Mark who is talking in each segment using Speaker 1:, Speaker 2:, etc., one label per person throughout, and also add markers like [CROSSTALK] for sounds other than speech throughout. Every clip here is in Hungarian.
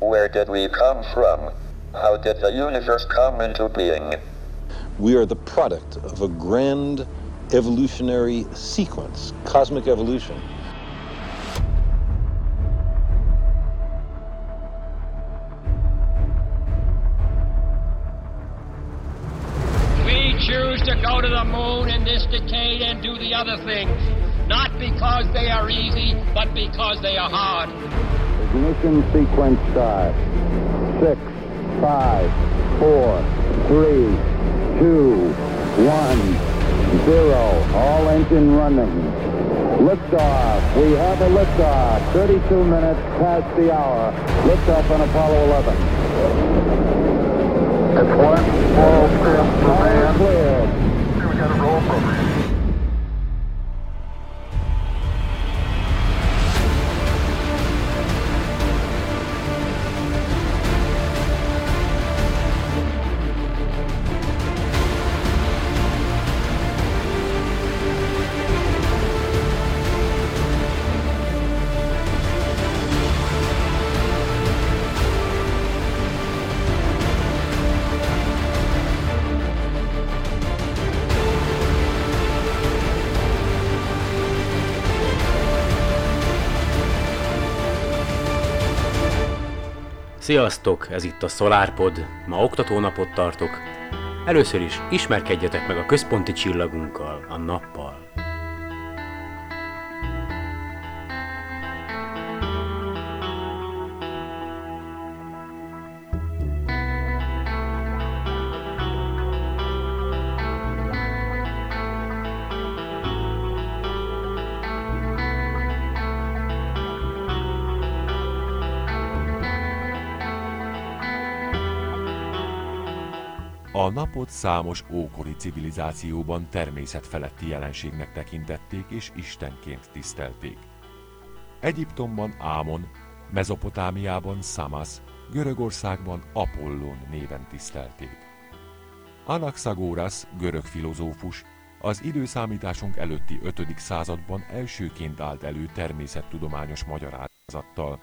Speaker 1: Where did we come from? How did the universe come into being?
Speaker 2: We are the product of a grand evolutionary sequence, cosmic evolution.
Speaker 3: We choose to go to the moon in this decade and do the other things, not because they are easy, but because they are hard.
Speaker 4: Ignition sequence start. Six, five, four, three, two, one, zero. All engine running. Liftoff. We have a liftoff. 32 minutes past the hour. Liftoff on Apollo 11. It's one small step for man. Cleared. We got a roll program.
Speaker 5: Sziasztok, ez itt a SolarPod, ma oktatónapot tartok. Először is ismerkedjetek meg a központi csillagunkkal, a nappal.
Speaker 6: A napot számos ókori civilizációban természetfeletti jelenségnek tekintették és istenként tisztelték. Egyiptomban Ámon, Mezopotámiában Samasz, Görögországban Apollon néven tisztelték. Anaxagoras, görög filozófus, az időszámításunk előtti 5. században elsőként állt elő természettudományos magyarázattal.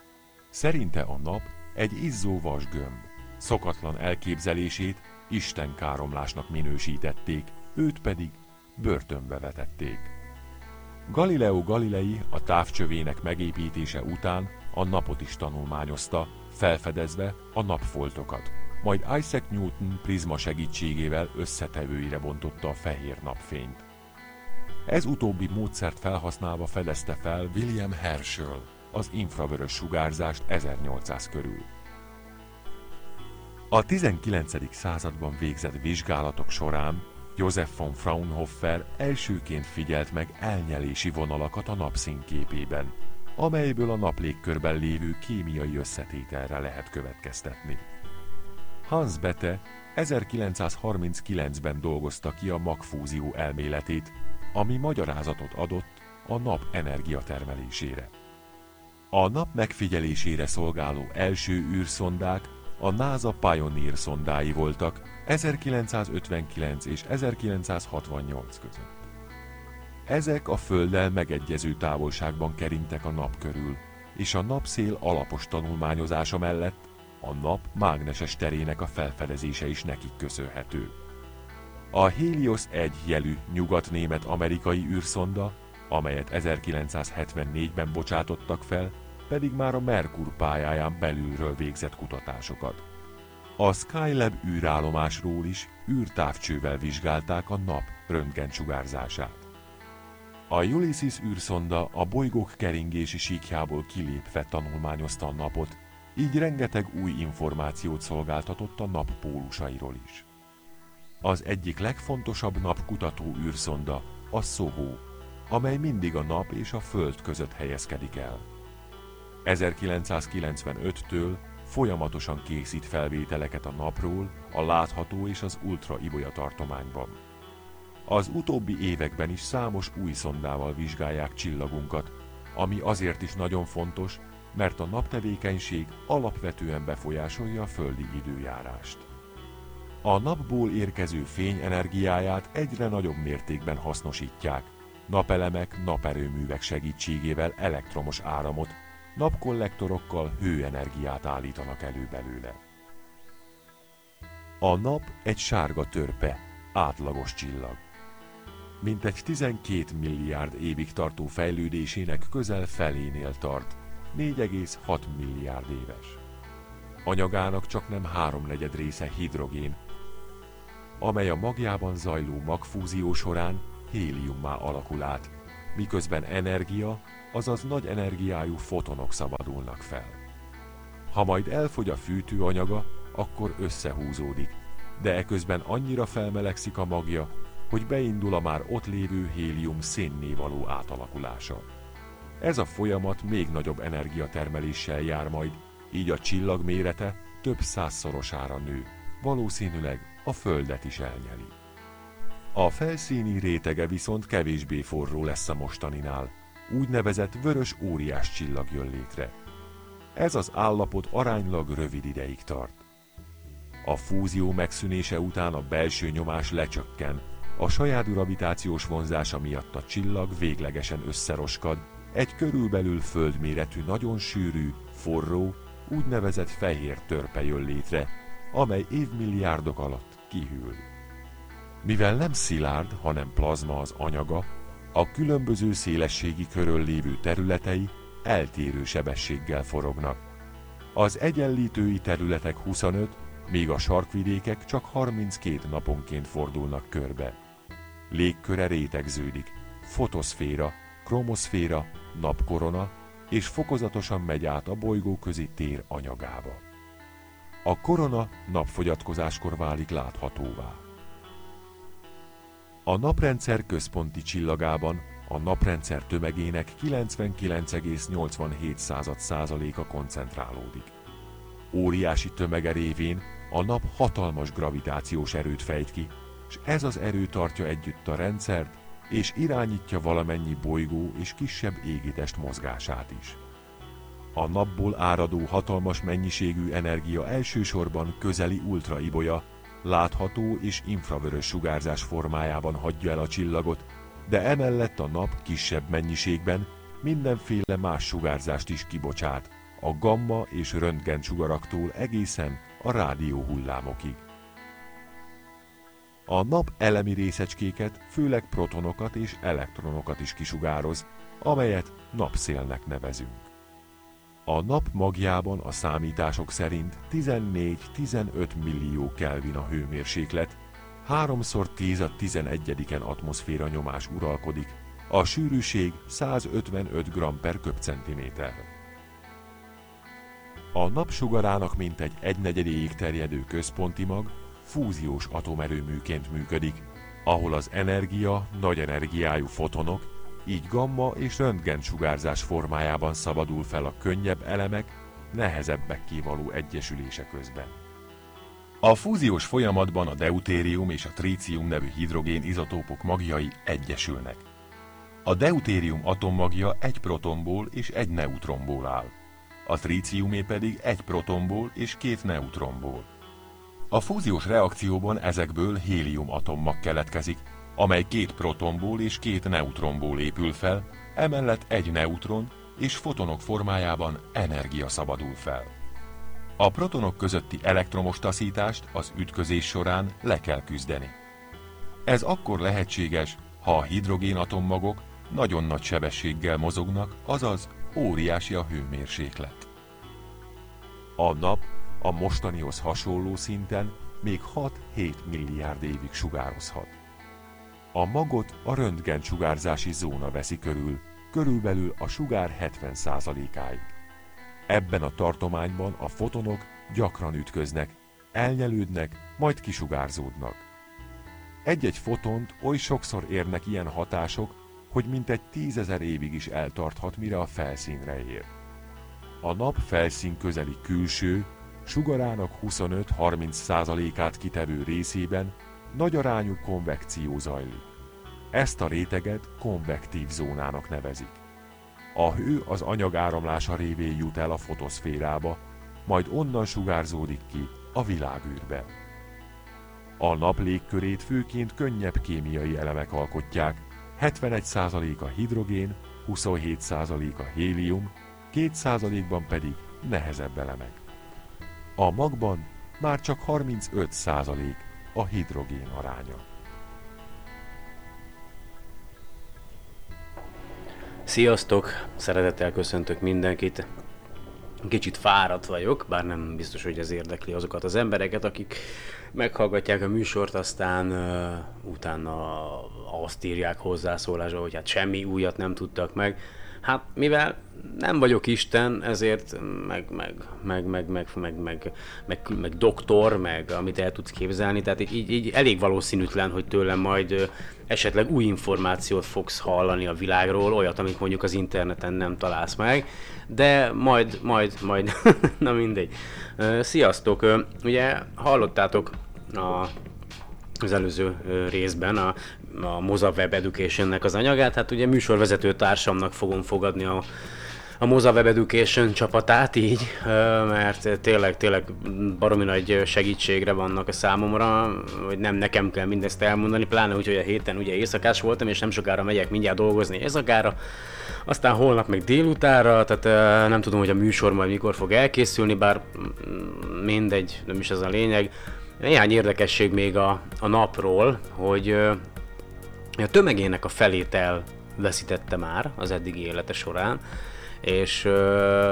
Speaker 6: Szerinte a nap egy izzó vasgömb. Szokatlan elképzelését Isten káromlásnak minősítették, őt pedig börtönbe vetették. Galileo Galilei a távcsövének megépítése után a napot is tanulmányozta, felfedezve a napfoltokat, majd Isaac Newton prizma segítségével összetevőire bontotta a fehér napfényt. Ez utóbbi módszert felhasználva fedezte fel William Herschel az infravörös sugárzást 1800 körül. A 19. században végzett vizsgálatok során Josef von Fraunhofer elsőként figyelt meg elnyelési vonalakat a napszínképében, amelyből a naplégkörben lévő kémiai összetételre lehet következtetni. Hans Bethe 1939-ben dolgozta ki a magfúzió elméletét, ami magyarázatot adott a nap energiatermelésére. A nap megfigyelésére szolgáló első űrszondák a NASA Pioneer szondái voltak 1959 és 1968 között. Ezek a Földdel megegyező távolságban kerintek a nap körül, és a napszél alapos tanulmányozása mellett a nap mágneses terének a felfedezése is nekik köszönhető. A Helios 1 jelű nyugat-német-amerikai űrszonda, amelyet 1974-ben bocsátottak fel, pedig már a Merkur pályáján belülről végzett kutatásokat. A Skylab űrállomásról is űrtávcsővel vizsgálták a nap röntgensugárzását. A Ulysses űrszonda a bolygók keringési síkjából kilépve tanulmányozta a napot, így rengeteg új információt szolgáltatott a nap pólusairól is. Az egyik legfontosabb napkutató űrszonda a SOHO, amely mindig a nap és a föld között helyezkedik el. 1995-től folyamatosan készít felvételeket a napról, a látható és az ultra ibolya tartományban. Az utóbbi években is számos új szondával vizsgálják csillagunkat, ami azért is nagyon fontos, mert a naptevékenység alapvetően befolyásolja a földi időjárást. A napból érkező fény energiáját egyre nagyobb mértékben hasznosítják, napelemek, naperőművek segítségével elektromos áramot napkollektorokkal hőenergiát állítanak elő belőle. A nap egy sárga törpe, átlagos csillag. Mintegy 12 milliárd évig tartó fejlődésének közel felénél tart, 4,6 milliárd éves. Anyagának csak nem háromnegyed része hidrogén, amely a magjában zajló magfúzió során héliummá alakul át, miközben energia, azaz nagy energiájú fotonok szabadulnak fel. Ha majd elfogy a fűtőanyaga, akkor összehúzódik, de eközben annyira felmelegszik a magja, hogy beindul a már ott lévő hélium szénné való átalakulása. Ez a folyamat még nagyobb energiatermeléssel jár majd, így a csillag mérete több százszorosára nő, valószínűleg a Földet is elnyeli. A felszíni rétege viszont kevésbé forró lesz a mostaninál, úgynevezett vörös óriás csillag jön létre. Ez az állapot aránylag rövid ideig tart. A fúzió megszűnése után a belső nyomás lecsökken, a saját gravitációs vonzása miatt a csillag véglegesen összeroskad, egy körülbelül földméretű, nagyon sűrű, forró, úgynevezett fehér törpe jön létre, amely évmilliárdok alatt kihűl. Mivel nem szilárd, hanem plazma az anyaga, a különböző szélességi körül lévő területei eltérő sebességgel forognak. Az egyenlítői területek 25, míg a sarkvidékek csak 32 naponként fordulnak körbe. Légköre rétegződik, fotoszféra, kromoszféra, napkorona, és fokozatosan megy át a bolygóközi tér anyagába. A korona napfogyatkozáskor válik láthatóvá. A naprendszer központi csillagában a naprendszer tömegének 99,87%-a koncentrálódik. Óriási tömege révén a nap hatalmas gravitációs erőt fejt ki, és ez az erő tartja együtt a rendszert, és irányítja valamennyi bolygó és kisebb égitest mozgását is. A napból áradó hatalmas mennyiségű energia elsősorban közeli ultraibolya, látható és infravörös sugárzás formájában hagyja el a csillagot, de emellett a nap kisebb mennyiségben mindenféle más sugárzást is kibocsát, a gamma és röntgen sugaraktól egészen a rádió hullámokig. A nap elemi részecskéket, főleg protonokat és elektronokat is kisugároz, amelyet napszélnek nevezünk. A nap magjában a számítások szerint 14-15 millió Kelvin a hőmérséklet, 3x10 a 11 atmoszféra nyomás uralkodik, a sűrűség 155 g per köbcentiméter. A napsugarának mintegy egynegyedéig terjedő központi mag fúziós atomerőműként működik, ahol az energia nagy energiájú fotonok, így gamma és röntgen sugárzás formájában szabadul fel a könnyebb elemek, nehezebbek kivaló egyesülése közben. A fúziós folyamatban a deutérium és a trícium nevű hidrogén izotópok magjai egyesülnek. A deutérium atommagja egy protonból és egy neutronból áll, a tríciumé pedig egy protonból és két neutronból. A fúziós reakcióban ezekből hélium atommag keletkezik, amely két protonból és két neutronból épül fel, emellett egy neutron és fotonok formájában energia szabadul fel. A protonok közötti elektromos taszítást az ütközés során le kell küzdeni. Ez akkor lehetséges, ha a hidrogénatommagok nagyon nagy sebességgel mozognak, azaz óriási a hőmérséklet. A nap a mostanihoz hasonló szinten még 6-7 milliárd évig sugározhat. A magot a röntgen sugárzási zóna veszi körül, körülbelül a sugár 70%-áig. Ebben a tartományban a fotonok gyakran ütköznek, elnyelődnek, majd kisugárzódnak. Egy-egy fotont oly sokszor érnek ilyen hatások, hogy mintegy tízezer évig is eltarthat, mire a felszínre ér. A nap felszín közeli külső, sugarának 25-30%-át kitevő részében nagy arányú konvekció zajlik. Ezt a réteget konvektív zónának nevezik. A hő az anyag áramlása révén jut el a fotoszférába, majd onnan sugárzódik ki a világűrbe. A nap légkörét főként könnyebb kémiai elemek alkotják, 71% a hidrogén, 27% a hélium, 2%-ban pedig nehezebb elemek. A magban már csak 35% a hidrogén aránya.
Speaker 5: Sziasztok! Szeretettel köszöntök mindenkit. Kicsit fáradt vagyok, bár nem biztos, hogy ez érdekli azokat az embereket, akik meghallgatják a műsort, aztán uh, utána azt írják hozzászólásba, hogy hát semmi újat nem tudtak meg. Hát mivel nem vagyok Isten, ezért meg, meg, meg, meg, meg, meg, meg, meg, meg doktor, meg amit el tudsz képzelni, tehát így, így elég valószínűtlen, hogy tőlem majd esetleg új információt fogsz hallani a világról, olyat, amit mondjuk az interneten nem találsz meg, de majd, majd, majd, [LAUGHS] na mindegy. Sziasztok! Ugye hallottátok a az előző részben a, a Moza Web Education-nek az anyagát. Hát ugye műsorvezető társamnak fogom fogadni a, a Moza Web Education csapatát így, mert tényleg, tényleg baromi nagy segítségre vannak a számomra, hogy nem nekem kell mindezt elmondani, pláne úgy, hogy a héten ugye éjszakás voltam, és nem sokára megyek mindjárt dolgozni éjszakára, aztán holnap meg délutára, tehát nem tudom, hogy a műsor majd mikor fog elkészülni, bár mm, mindegy, nem is ez a lényeg. Néhány érdekesség még a, a napról, hogy a tömegének a felét elveszítette már az eddigi élete során, és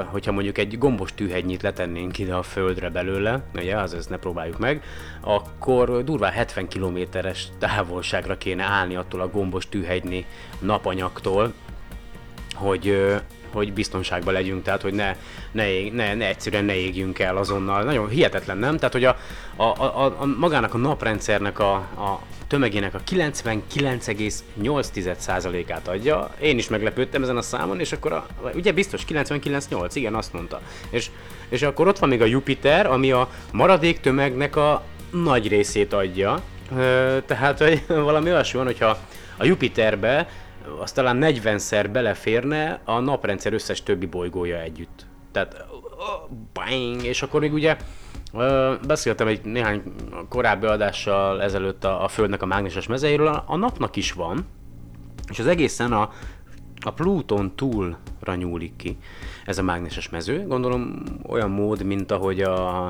Speaker 5: hogyha mondjuk egy gombos tűhegynyit letennénk ide a földre belőle, ugye, az ezt ne próbáljuk meg, akkor durván 70 kilométeres távolságra kéne állni attól a gombos tűhegynyi napanyagtól, hogy, hogy biztonságban legyünk, tehát hogy ne, ne, ne, ne egyszerűen ne égjünk el azonnal. Nagyon hihetetlen, nem? Tehát, hogy a, a, a, a magának a naprendszernek a, a tömegének a 99,8%-át adja. Én is meglepődtem ezen a számon, és akkor a, ugye biztos 99,8, igen, azt mondta. És, és akkor ott van még a Jupiter, ami a maradék tömegnek a nagy részét adja. Tehát, hogy [LAUGHS] valami olyasmi van, hogyha a Jupiterbe az talán 40-szer beleférne a naprendszer összes többi bolygója együtt. Tehát, bang, és akkor még ugye beszéltem egy néhány korábbi adással ezelőtt a, a Földnek a mágneses mezeiről, a, a napnak is van, és az egészen a, a Pluton túlra nyúlik ki ez a mágneses mező. Gondolom olyan mód, mint ahogy a,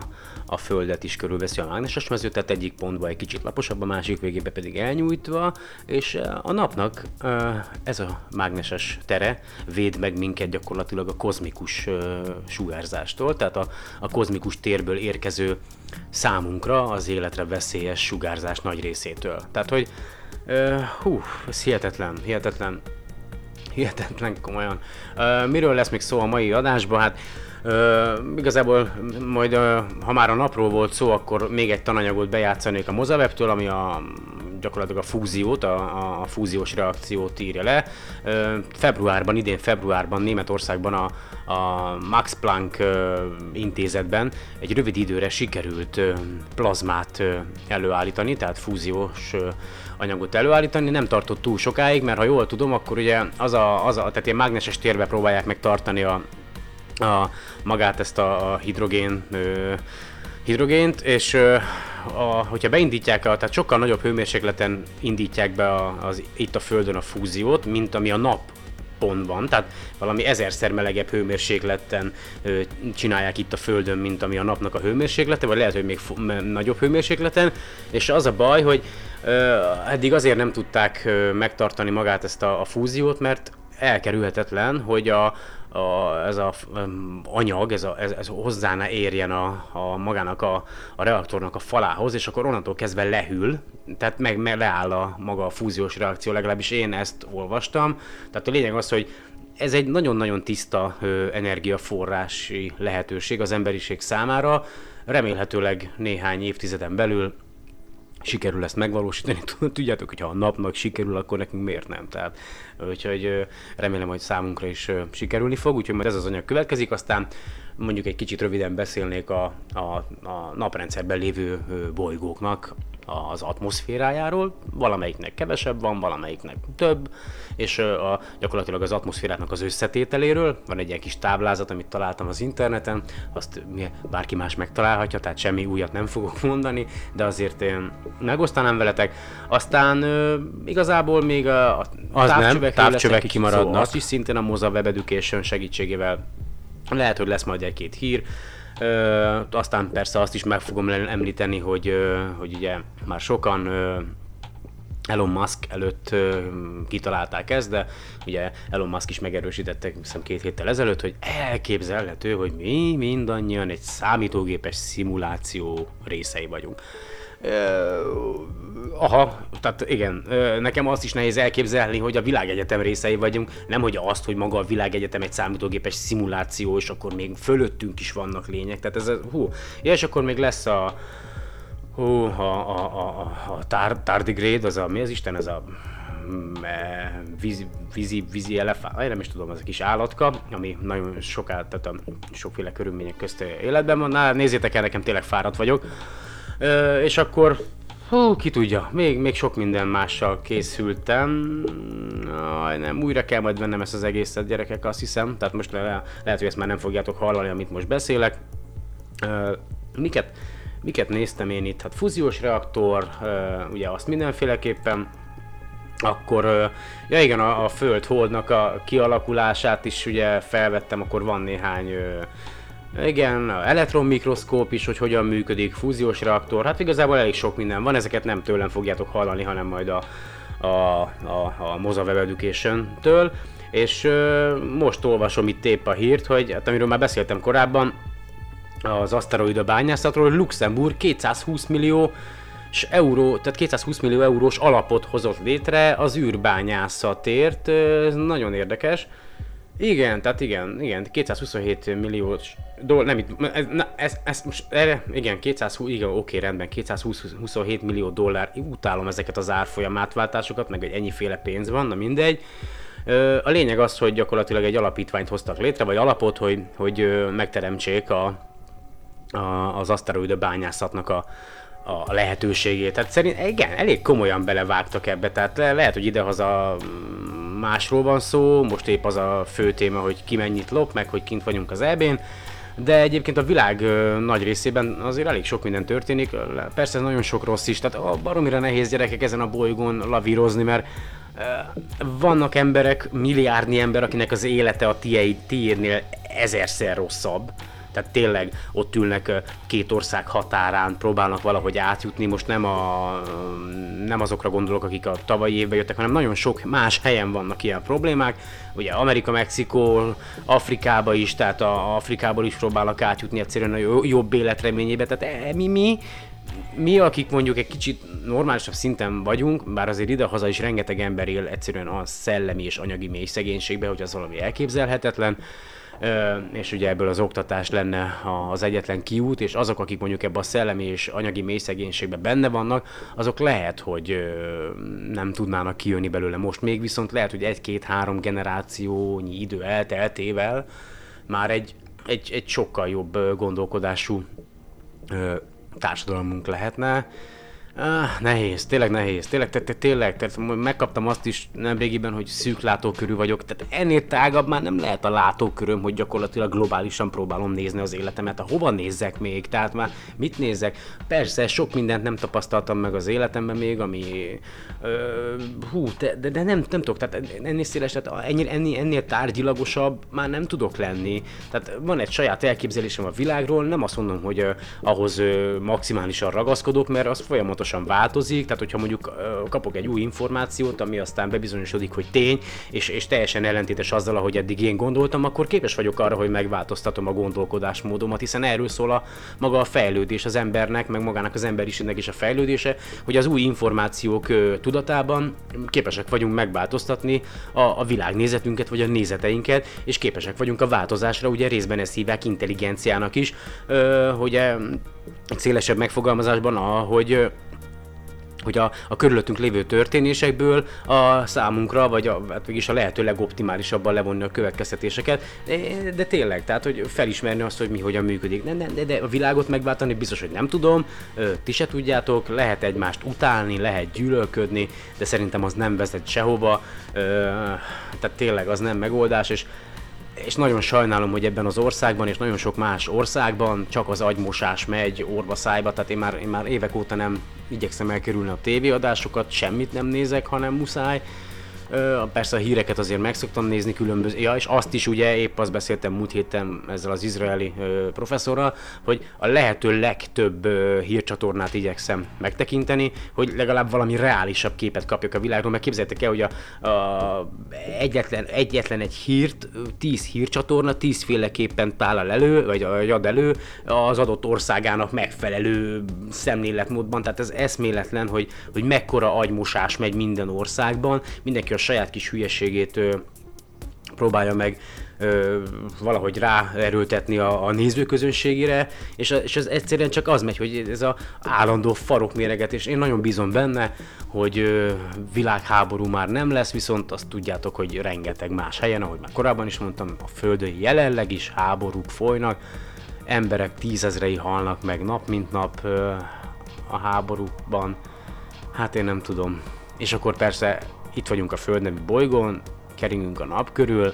Speaker 5: a Földet is körülveszi a mágneses mező, tehát egyik pontban egy kicsit laposabb, a másik végébe pedig elnyújtva, és a napnak ez a mágneses tere véd meg minket gyakorlatilag a kozmikus sugárzástól, tehát a, a kozmikus térből érkező számunkra az életre veszélyes sugárzás nagy részétől. Tehát, hogy hú, ez hihetetlen, hihetetlen hihetetlen komolyan. Uh, miről lesz még szó a mai adásban? Hát Uh, igazából majd, uh, ha már a napról volt szó, akkor még egy tananyagot bejátszanék a Mozaweb-től, ami a, gyakorlatilag a fúziót, a, a fúziós reakciót írja le. Uh, februárban, idén februárban Németországban a, a Max Planck uh, intézetben egy rövid időre sikerült uh, plazmát uh, előállítani, tehát fúziós uh, anyagot előállítani, nem tartott túl sokáig, mert ha jól tudom, akkor ugye az a, az a tehát ilyen mágneses térbe próbálják megtartani a, a, magát ezt a, a hidrogén ö, hidrogént, és ö, a, hogyha beindítják, a, tehát sokkal nagyobb hőmérsékleten indítják be a, az, itt a Földön a fúziót, mint ami a nap pontban, tehát valami ezerszer melegebb hőmérsékleten ö, csinálják itt a Földön, mint ami a napnak a hőmérséklete, vagy lehet, hogy még nagyobb hőmérsékleten, és az a baj, hogy ö, eddig azért nem tudták ö, megtartani magát ezt a, a fúziót, mert elkerülhetetlen, hogy a, a, ez a anyag, ez, a, ez, ez hozzá ne érjen a, a magának a, a reaktornak a falához, és akkor onnantól kezdve lehűl, tehát meg, meg leáll a maga a fúziós reakció, legalábbis én ezt olvastam. Tehát a lényeg az, hogy ez egy nagyon-nagyon tiszta ö, energiaforrási lehetőség az emberiség számára, remélhetőleg néhány évtizeden belül sikerül ezt megvalósítani. [LAUGHS] Tudjátok, hogy ha a napnak sikerül, akkor nekünk miért nem? Tehát, úgyhogy remélem, hogy számunkra is sikerülni fog, úgyhogy majd ez az anyag következik, aztán mondjuk egy kicsit röviden beszélnék a, a, a naprendszerben lévő bolygóknak az atmoszférájáról, valamelyiknek kevesebb van, valamelyiknek több, és a, gyakorlatilag az atmoszféráknak az összetételéről. Van egy ilyen kis táblázat, amit találtam az interneten, azt bárki más megtalálhatja, tehát semmi újat nem fogok mondani, de azért én megosztanám veletek. Aztán igazából még a, a az távcsövek, nem, távcsövek kimaradnak. Szó, azt is szintén a Moza Web Education segítségével Lehet, hogy lesz majd egy-két hír. Ö, aztán persze azt is meg fogom említeni, hogy, ö, hogy ugye már sokan ö, Elon Musk előtt ö, kitalálták ezt, de ugye Elon Musk is megerősítette, hiszem két héttel ezelőtt, hogy elképzelhető, hogy mi mindannyian egy számítógépes szimuláció részei vagyunk. Aha, tehát igen, nekem azt is nehéz elképzelni, hogy a világegyetem részei vagyunk, nem hogy azt, hogy maga a világegyetem egy számítógépes szimuláció, és akkor még fölöttünk is vannak lények. Tehát ez, hú, ja, és akkor még lesz a, Hú, a, a, a, a, tár, tardigrade, az a, mi az Isten, ez a mm, e, vízi, vízi, vízi elefánt, vagy nem is tudom, az a kis állatka, ami nagyon soká, tehát a sokféle körülmények közt életben van. Na, nézzétek el, nekem tényleg fáradt vagyok. És akkor, hú, ki tudja, még, még sok minden mással készültem. Aj, nem, újra kell majd vennem ezt az egészet, gyerekek, azt hiszem. Tehát most le, lehet, hogy ezt már nem fogjátok hallani, amit most beszélek. Miket, miket néztem én itt? Hát fúziós reaktor, ugye azt mindenféleképpen, akkor, ja igen, a, a Föld Holdnak a kialakulását is ugye felvettem, akkor van néhány, igen, elektronmikroszkóp is, hogy hogyan működik, fúziós reaktor, hát igazából elég sok minden van, ezeket nem tőlem fogjátok hallani, hanem majd a, a, a, a Moza Web Education-től, és ö, most olvasom itt épp a hírt, hogy hát amiről már beszéltem korábban, az aszteroida bányászatról, hogy Luxemburg 220 millió euró, tehát 220 millió eurós alapot hozott létre az űrbányászatért, ez nagyon érdekes. Igen, tehát igen, igen, 227 milliós dollár, nem itt, ez, na, ez, ez most erre, igen, 220, igen, oké, rendben, 227 millió dollár, utálom ezeket az árfolyam átváltásokat, meg hogy ennyiféle pénz van, na mindegy. A lényeg az, hogy gyakorlatilag egy alapítványt hoztak létre, vagy alapot, hogy, hogy megteremtsék a, a, az aszteroida bányászatnak a, a lehetőségét. Tehát szerint igen, elég komolyan belevágtak ebbe, tehát le, lehet, hogy idehaza mm, másról van szó, most épp az a fő téma, hogy ki mennyit lop, meg hogy kint vagyunk az EB-n, de egyébként a világ nagy részében azért elég sok minden történik, persze nagyon sok rossz is, tehát a baromira nehéz gyerekek ezen a bolygón lavírozni, mert vannak emberek, milliárdnyi ember, akinek az élete a tiéd, tiédnél ezerszer rosszabb. Tehát tényleg ott ülnek két ország határán, próbálnak valahogy átjutni. Most nem, a, nem azokra gondolok, akik a tavalyi évben jöttek, hanem nagyon sok más helyen vannak ilyen problémák. Ugye Amerika, Mexikó, Afrikába is, tehát a Afrikából is próbálnak átjutni egyszerűen a jobb életreményébe. Tehát e, mi, mi, mi, akik mondjuk egy kicsit normálisabb szinten vagyunk, bár azért idehaza is rengeteg ember él egyszerűen a szellemi és anyagi mély szegénységbe, hogy az valami elképzelhetetlen, és ugye ebből az oktatás lenne az egyetlen kiút, és azok, akik mondjuk ebben a szellemi és anyagi mély szegénységben benne vannak, azok lehet, hogy nem tudnának kijönni belőle most még, viszont lehet, hogy egy-két-három generációnyi idő elteltével már egy, egy, egy sokkal jobb gondolkodású társadalmunk lehetne. Ah, nehéz, tényleg nehéz, tényleg, te, te, tényleg, tehát megkaptam azt is nemrégiben, hogy szűk látókörű vagyok, tehát ennél tágabb már nem lehet a látóköröm, hogy gyakorlatilag globálisan próbálom nézni az életemet, a hova nézzek még, tehát már mit nézzek, persze sok mindent nem tapasztaltam meg az életemben még, ami, ö, hú, de, de, de nem, nem tudok, tehát ennél széles, tehát ennél, ennél, ennél tárgyilagosabb már nem tudok lenni, tehát van egy saját elképzelésem a világról, nem azt mondom, hogy ö, ahhoz ö, maximálisan ragaszkodok, mert az folyamatosan változik, tehát hogyha mondjuk kapok egy új információt, ami aztán bebizonyosodik, hogy tény, és, és teljesen ellentétes azzal, ahogy eddig én gondoltam, akkor képes vagyok arra, hogy megváltoztatom a gondolkodásmódomat, hiszen erről szól a maga a fejlődés az embernek, meg magának az emberiségnek is a fejlődése, hogy az új információk tudatában képesek vagyunk megváltoztatni a, a világnézetünket, vagy a nézeteinket, és képesek vagyunk a változásra, ugye részben ezt hívják intelligenciának is, hogy egy szélesebb megfogalmazásban, ahogy hogy a, a körülöttünk lévő történésekből a számunkra, vagy a, hát mégis a lehető legoptimálisabban levonni a következtetéseket, de, de tényleg, tehát hogy felismerni azt, hogy mi hogyan működik. De, de, de a világot megváltani biztos, hogy nem tudom, ti se tudjátok, lehet egymást utálni, lehet gyűlölködni, de szerintem az nem vezet sehova, tehát tényleg az nem megoldás, és és nagyon sajnálom, hogy ebben az országban és nagyon sok más országban csak az agymosás megy orva szájba, tehát én már, én már évek óta nem igyekszem elkerülni a tévéadásokat, semmit nem nézek, hanem muszáj. Persze a híreket azért meg szoktam nézni különböző, ja, és azt is ugye épp azt beszéltem múlt héten ezzel az izraeli professzorral, hogy a lehető legtöbb hírcsatornát igyekszem megtekinteni, hogy legalább valami reálisabb képet kapjak a világról, mert képzeljétek el, hogy a, a egyetlen, egyetlen egy hírt, tíz hírcsatorna tízféleképpen tálal elő, vagy ad elő az adott országának megfelelő szemléletmódban, tehát ez eszméletlen, hogy, hogy mekkora agymosás megy minden országban, mindenki a saját kis hülyeségét ö, próbálja meg ö, valahogy ráerőltetni a, a nézőközönségére, és, a, és ez egyszerűen csak az megy, hogy ez a állandó farokméreget, és én nagyon bízom benne, hogy ö, világháború már nem lesz, viszont azt tudjátok, hogy rengeteg más helyen, ahogy már korábban is mondtam, a földön jelenleg is háborúk folynak, emberek tízezrei halnak meg nap mint nap ö, a háborúban, hát én nem tudom. És akkor persze itt vagyunk a Föld nevű bolygón, keringünk a nap körül,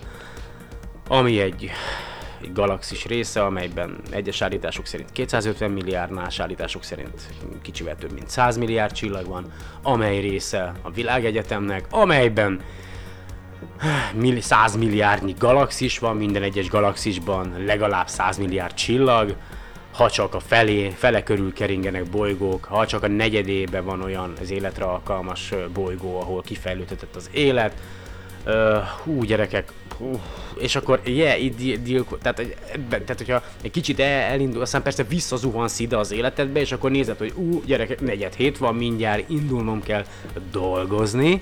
Speaker 5: ami egy, egy galaxis része, amelyben egyes állítások szerint 250 milliárd, más állítások szerint kicsivel több mint 100 milliárd csillag van, amely része a világegyetemnek, amelyben 100 milliárdnyi galaxis van, minden egyes galaxisban legalább 100 milliárd csillag, ha csak a felé, fele körül keringenek bolygók, ha csak a negyedébe van olyan az életre alkalmas bolygó, ahol kifejlődhetett az élet. Uh, hú, gyerekek, hú, és akkor, yeah, itt gyilkol, tehát, ebben, tehát hogyha egy kicsit el, elindul, aztán persze visszazuhansz ide az életedbe, és akkor nézed, hogy ú, gyerekek, negyed hét van, mindjárt indulnom kell dolgozni,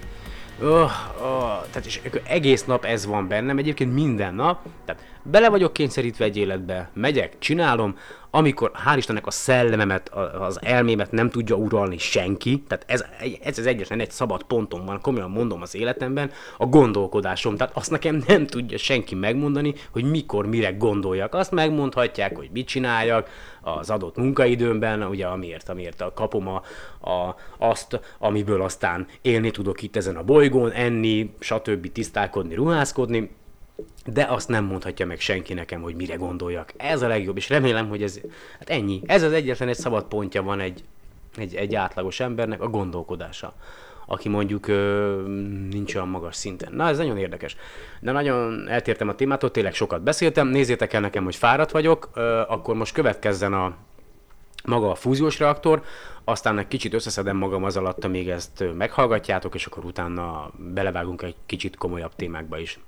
Speaker 5: Oh, oh, tehát és egész nap ez van bennem, egyébként minden nap, tehát bele vagyok kényszerítve egy életbe, megyek, csinálom, amikor hál' Istennek a szellememet, az elmémet nem tudja uralni senki, tehát ez, ez az egyetlen egy szabad pontom van, komolyan mondom az életemben, a gondolkodásom, tehát azt nekem [LAUGHS] nem tudja senki megmondani, hogy mikor, mire gondoljak. Azt megmondhatják, hogy mit csináljak az adott munkaidőmben, ugye amiért, amiért kapom a, a, azt, amiből aztán élni tudok itt ezen a bolygón, enni, stb. tisztálkodni, ruházkodni, de azt nem mondhatja meg senki nekem, hogy mire gondoljak. Ez a legjobb, és remélem, hogy ez, hát ennyi. Ez az egyetlen egy szabad pontja van egy, egy, egy átlagos embernek, a gondolkodása aki mondjuk ö, nincs olyan magas szinten. Na, ez nagyon érdekes. De nagyon eltértem a témától, tényleg sokat beszéltem. Nézzétek el nekem, hogy fáradt vagyok, ö, akkor most következzen a maga a fúziós reaktor, aztán egy kicsit összeszedem magam az alatt, amíg ezt meghallgatjátok, és akkor utána belevágunk egy kicsit komolyabb témákba is.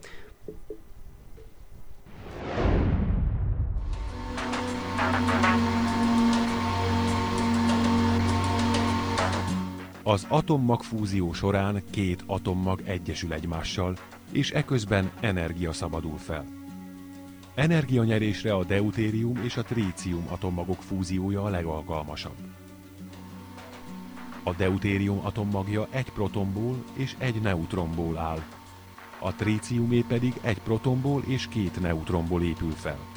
Speaker 6: Az atommag fúzió során két atommag egyesül egymással, és eközben energia szabadul fel. Energianyerésre a deutérium és a trícium atommagok fúziója a legalkalmasabb. A deutérium atommagja egy protonból és egy neutronból áll, a tríciumé pedig egy protonból és két neutronból épül fel.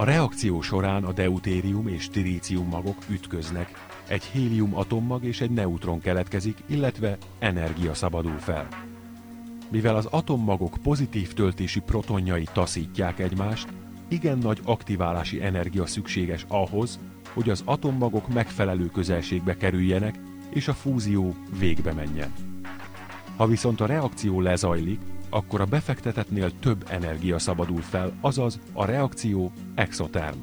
Speaker 6: A reakció során a deutérium és trícium magok ütköznek, egy hélium atommag és egy neutron keletkezik, illetve energia szabadul fel. Mivel az atommagok pozitív töltési protonjai taszítják egymást, igen nagy aktiválási energia szükséges ahhoz, hogy az atommagok megfelelő közelségbe kerüljenek, és a fúzió végbe menjen. Ha viszont a reakció lezajlik, akkor a befektetetnél több energia szabadul fel, azaz a reakció exoterm.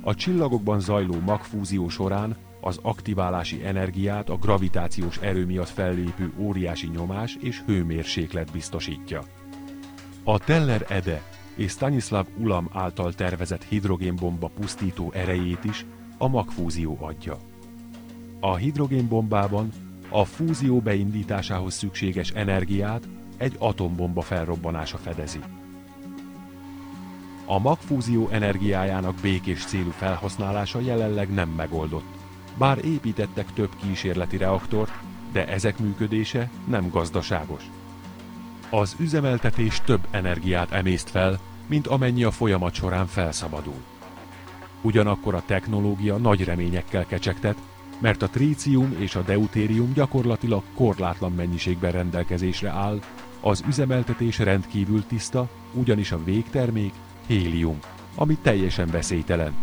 Speaker 6: A csillagokban zajló magfúzió során az aktiválási energiát a gravitációs erő miatt fellépő óriási nyomás és hőmérséklet biztosítja. A Teller Ede és Stanislav Ulam által tervezett hidrogénbomba pusztító erejét is a magfúzió adja. A hidrogénbombában a fúzió beindításához szükséges energiát egy atombomba felrobbanása fedezi. A magfúzió energiájának békés célú felhasználása jelenleg nem megoldott, bár építettek több kísérleti reaktort, de ezek működése nem gazdaságos. Az üzemeltetés több energiát emészt fel, mint amennyi a folyamat során felszabadul. Ugyanakkor a technológia nagy reményekkel kecsegtet, mert a trícium és a deutérium gyakorlatilag korlátlan mennyiségben rendelkezésre áll, az üzemeltetés rendkívül tiszta, ugyanis a végtermék hélium, ami teljesen veszélytelen.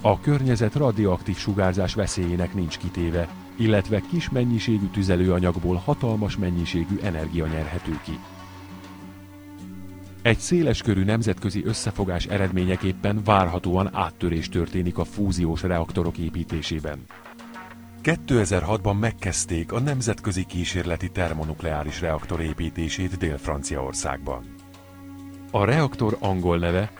Speaker 6: A környezet radioaktív sugárzás veszélyének nincs kitéve, illetve kis mennyiségű tüzelőanyagból hatalmas mennyiségű energia nyerhető ki. Egy széleskörű nemzetközi összefogás eredményeképpen várhatóan áttörés történik a fúziós reaktorok építésében. 2006-ban megkezdték a nemzetközi kísérleti termonukleáris reaktor építését Dél-Franciaországban. A reaktor angol neve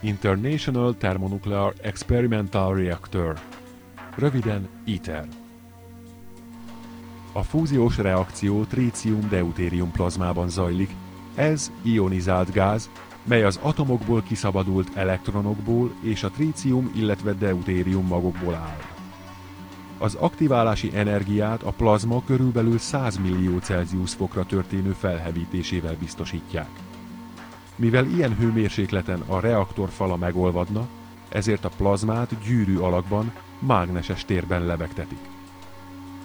Speaker 6: International Thermonuclear Experimental Reactor, röviden ITER. A fúziós reakció trícium-deutérium plazmában zajlik, ez ionizált gáz, mely az atomokból kiszabadult elektronokból és a trícium, illetve deutérium magokból áll. Az aktiválási energiát a plazma körülbelül 100 millió Celsius fokra történő felhevítésével biztosítják. Mivel ilyen hőmérsékleten a reaktor fala megolvadna, ezért a plazmát gyűrű alakban, mágneses térben lebegtetik.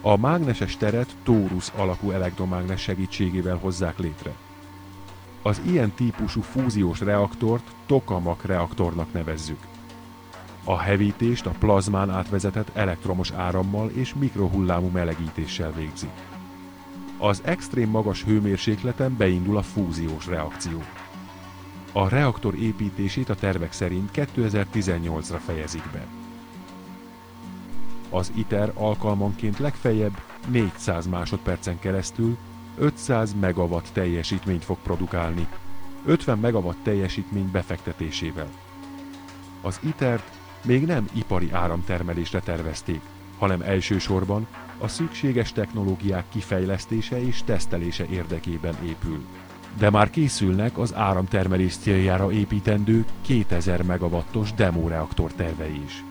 Speaker 6: A mágneses teret tórusz alakú elektromágnes segítségével hozzák létre. Az ilyen típusú fúziós reaktort tokamak reaktornak nevezzük. A hevítést a plazmán átvezetett elektromos árammal és mikrohullámú melegítéssel végzi. Az extrém magas hőmérsékleten beindul a fúziós reakció. A reaktor építését a tervek szerint 2018-ra fejezik be. Az ITER alkalmanként legfeljebb 400 másodpercen keresztül 500 megawatt teljesítményt fog produkálni, 50 megawatt teljesítmény befektetésével. Az ITER-t még nem ipari áramtermelésre tervezték, hanem elsősorban a szükséges technológiák kifejlesztése és tesztelése érdekében épül. De már készülnek az áramtermelés céljára építendő 2000 megawattos demoreaktor tervei is.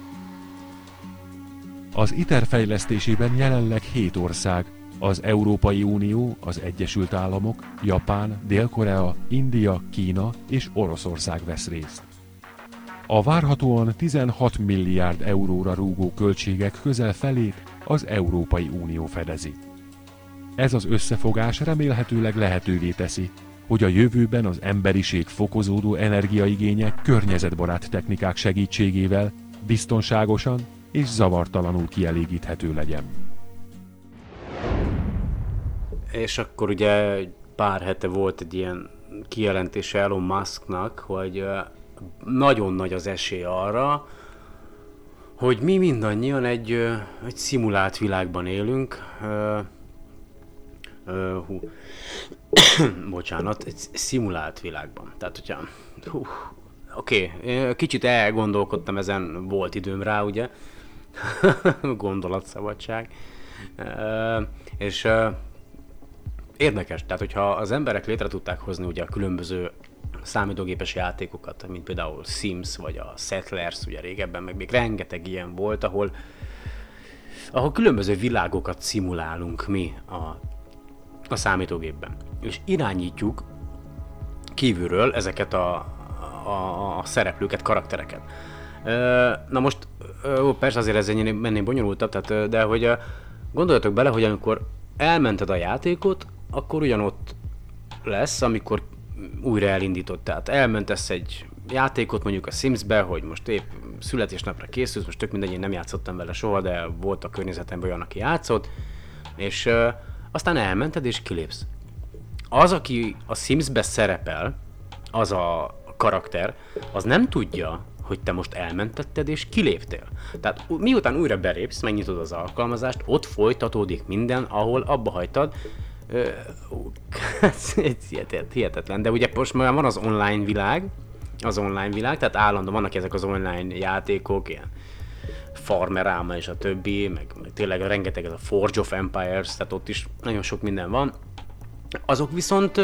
Speaker 6: Az ITER fejlesztésében jelenleg 7 ország, az Európai Unió, az Egyesült Államok, Japán, Dél-Korea, India, Kína és Oroszország vesz részt. A várhatóan 16 milliárd euróra rúgó költségek közel felét az Európai Unió fedezi. Ez az összefogás remélhetőleg lehetővé teszi, hogy a jövőben az emberiség fokozódó energiaigénye környezetbarát technikák segítségével biztonságosan és zavartalanul kielégíthető legyen.
Speaker 5: És akkor ugye pár hete volt egy ilyen kijelentése Elon Musknak, hogy nagyon nagy az esély arra, hogy mi mindannyian egy, egy szimulált világban élünk. Uh, uh, hú. [COUGHS] Bocsánat, egy szimulált világban. Tehát, hogyha... Hú, Oké, okay. kicsit elgondolkodtam ezen, volt időm rá, ugye? [LAUGHS] Gondolatszabadság. Uh, és uh, érdekes, tehát hogyha az emberek létre tudták hozni ugye a különböző számítógépes játékokat, mint például Sims vagy a Settlers, ugye régebben, meg még rengeteg ilyen volt, ahol, ahol különböző világokat szimulálunk mi a, a számítógépben. És irányítjuk kívülről ezeket a, a, a szereplőket, karaktereket. Na most, persze azért ez menni bonyolultabb, tehát, de hogy gondoljatok bele, hogy amikor elmented a játékot, akkor ugyanott lesz, amikor újra elindított. Tehát elmentesz egy játékot mondjuk a Sims-be, hogy most épp születésnapra készülsz, most tök mindegy, én nem játszottam vele soha, de volt a környezetemben olyan, aki játszott, és uh, aztán elmented és kilépsz. Az, aki a Sims-be szerepel, az a karakter, az nem tudja, hogy te most elmentetted és kiléptél. Tehát miután újra belépsz, megnyitod az alkalmazást, ott folytatódik minden, ahol abba hagytad, ez hihetetlen, de ugye most már van az online világ, az online világ, tehát állandóan vannak ezek az online játékok, ilyen Farmerama és a többi, meg, meg tényleg rengeteg ez a Forge of Empires, tehát ott is nagyon sok minden van. Azok viszont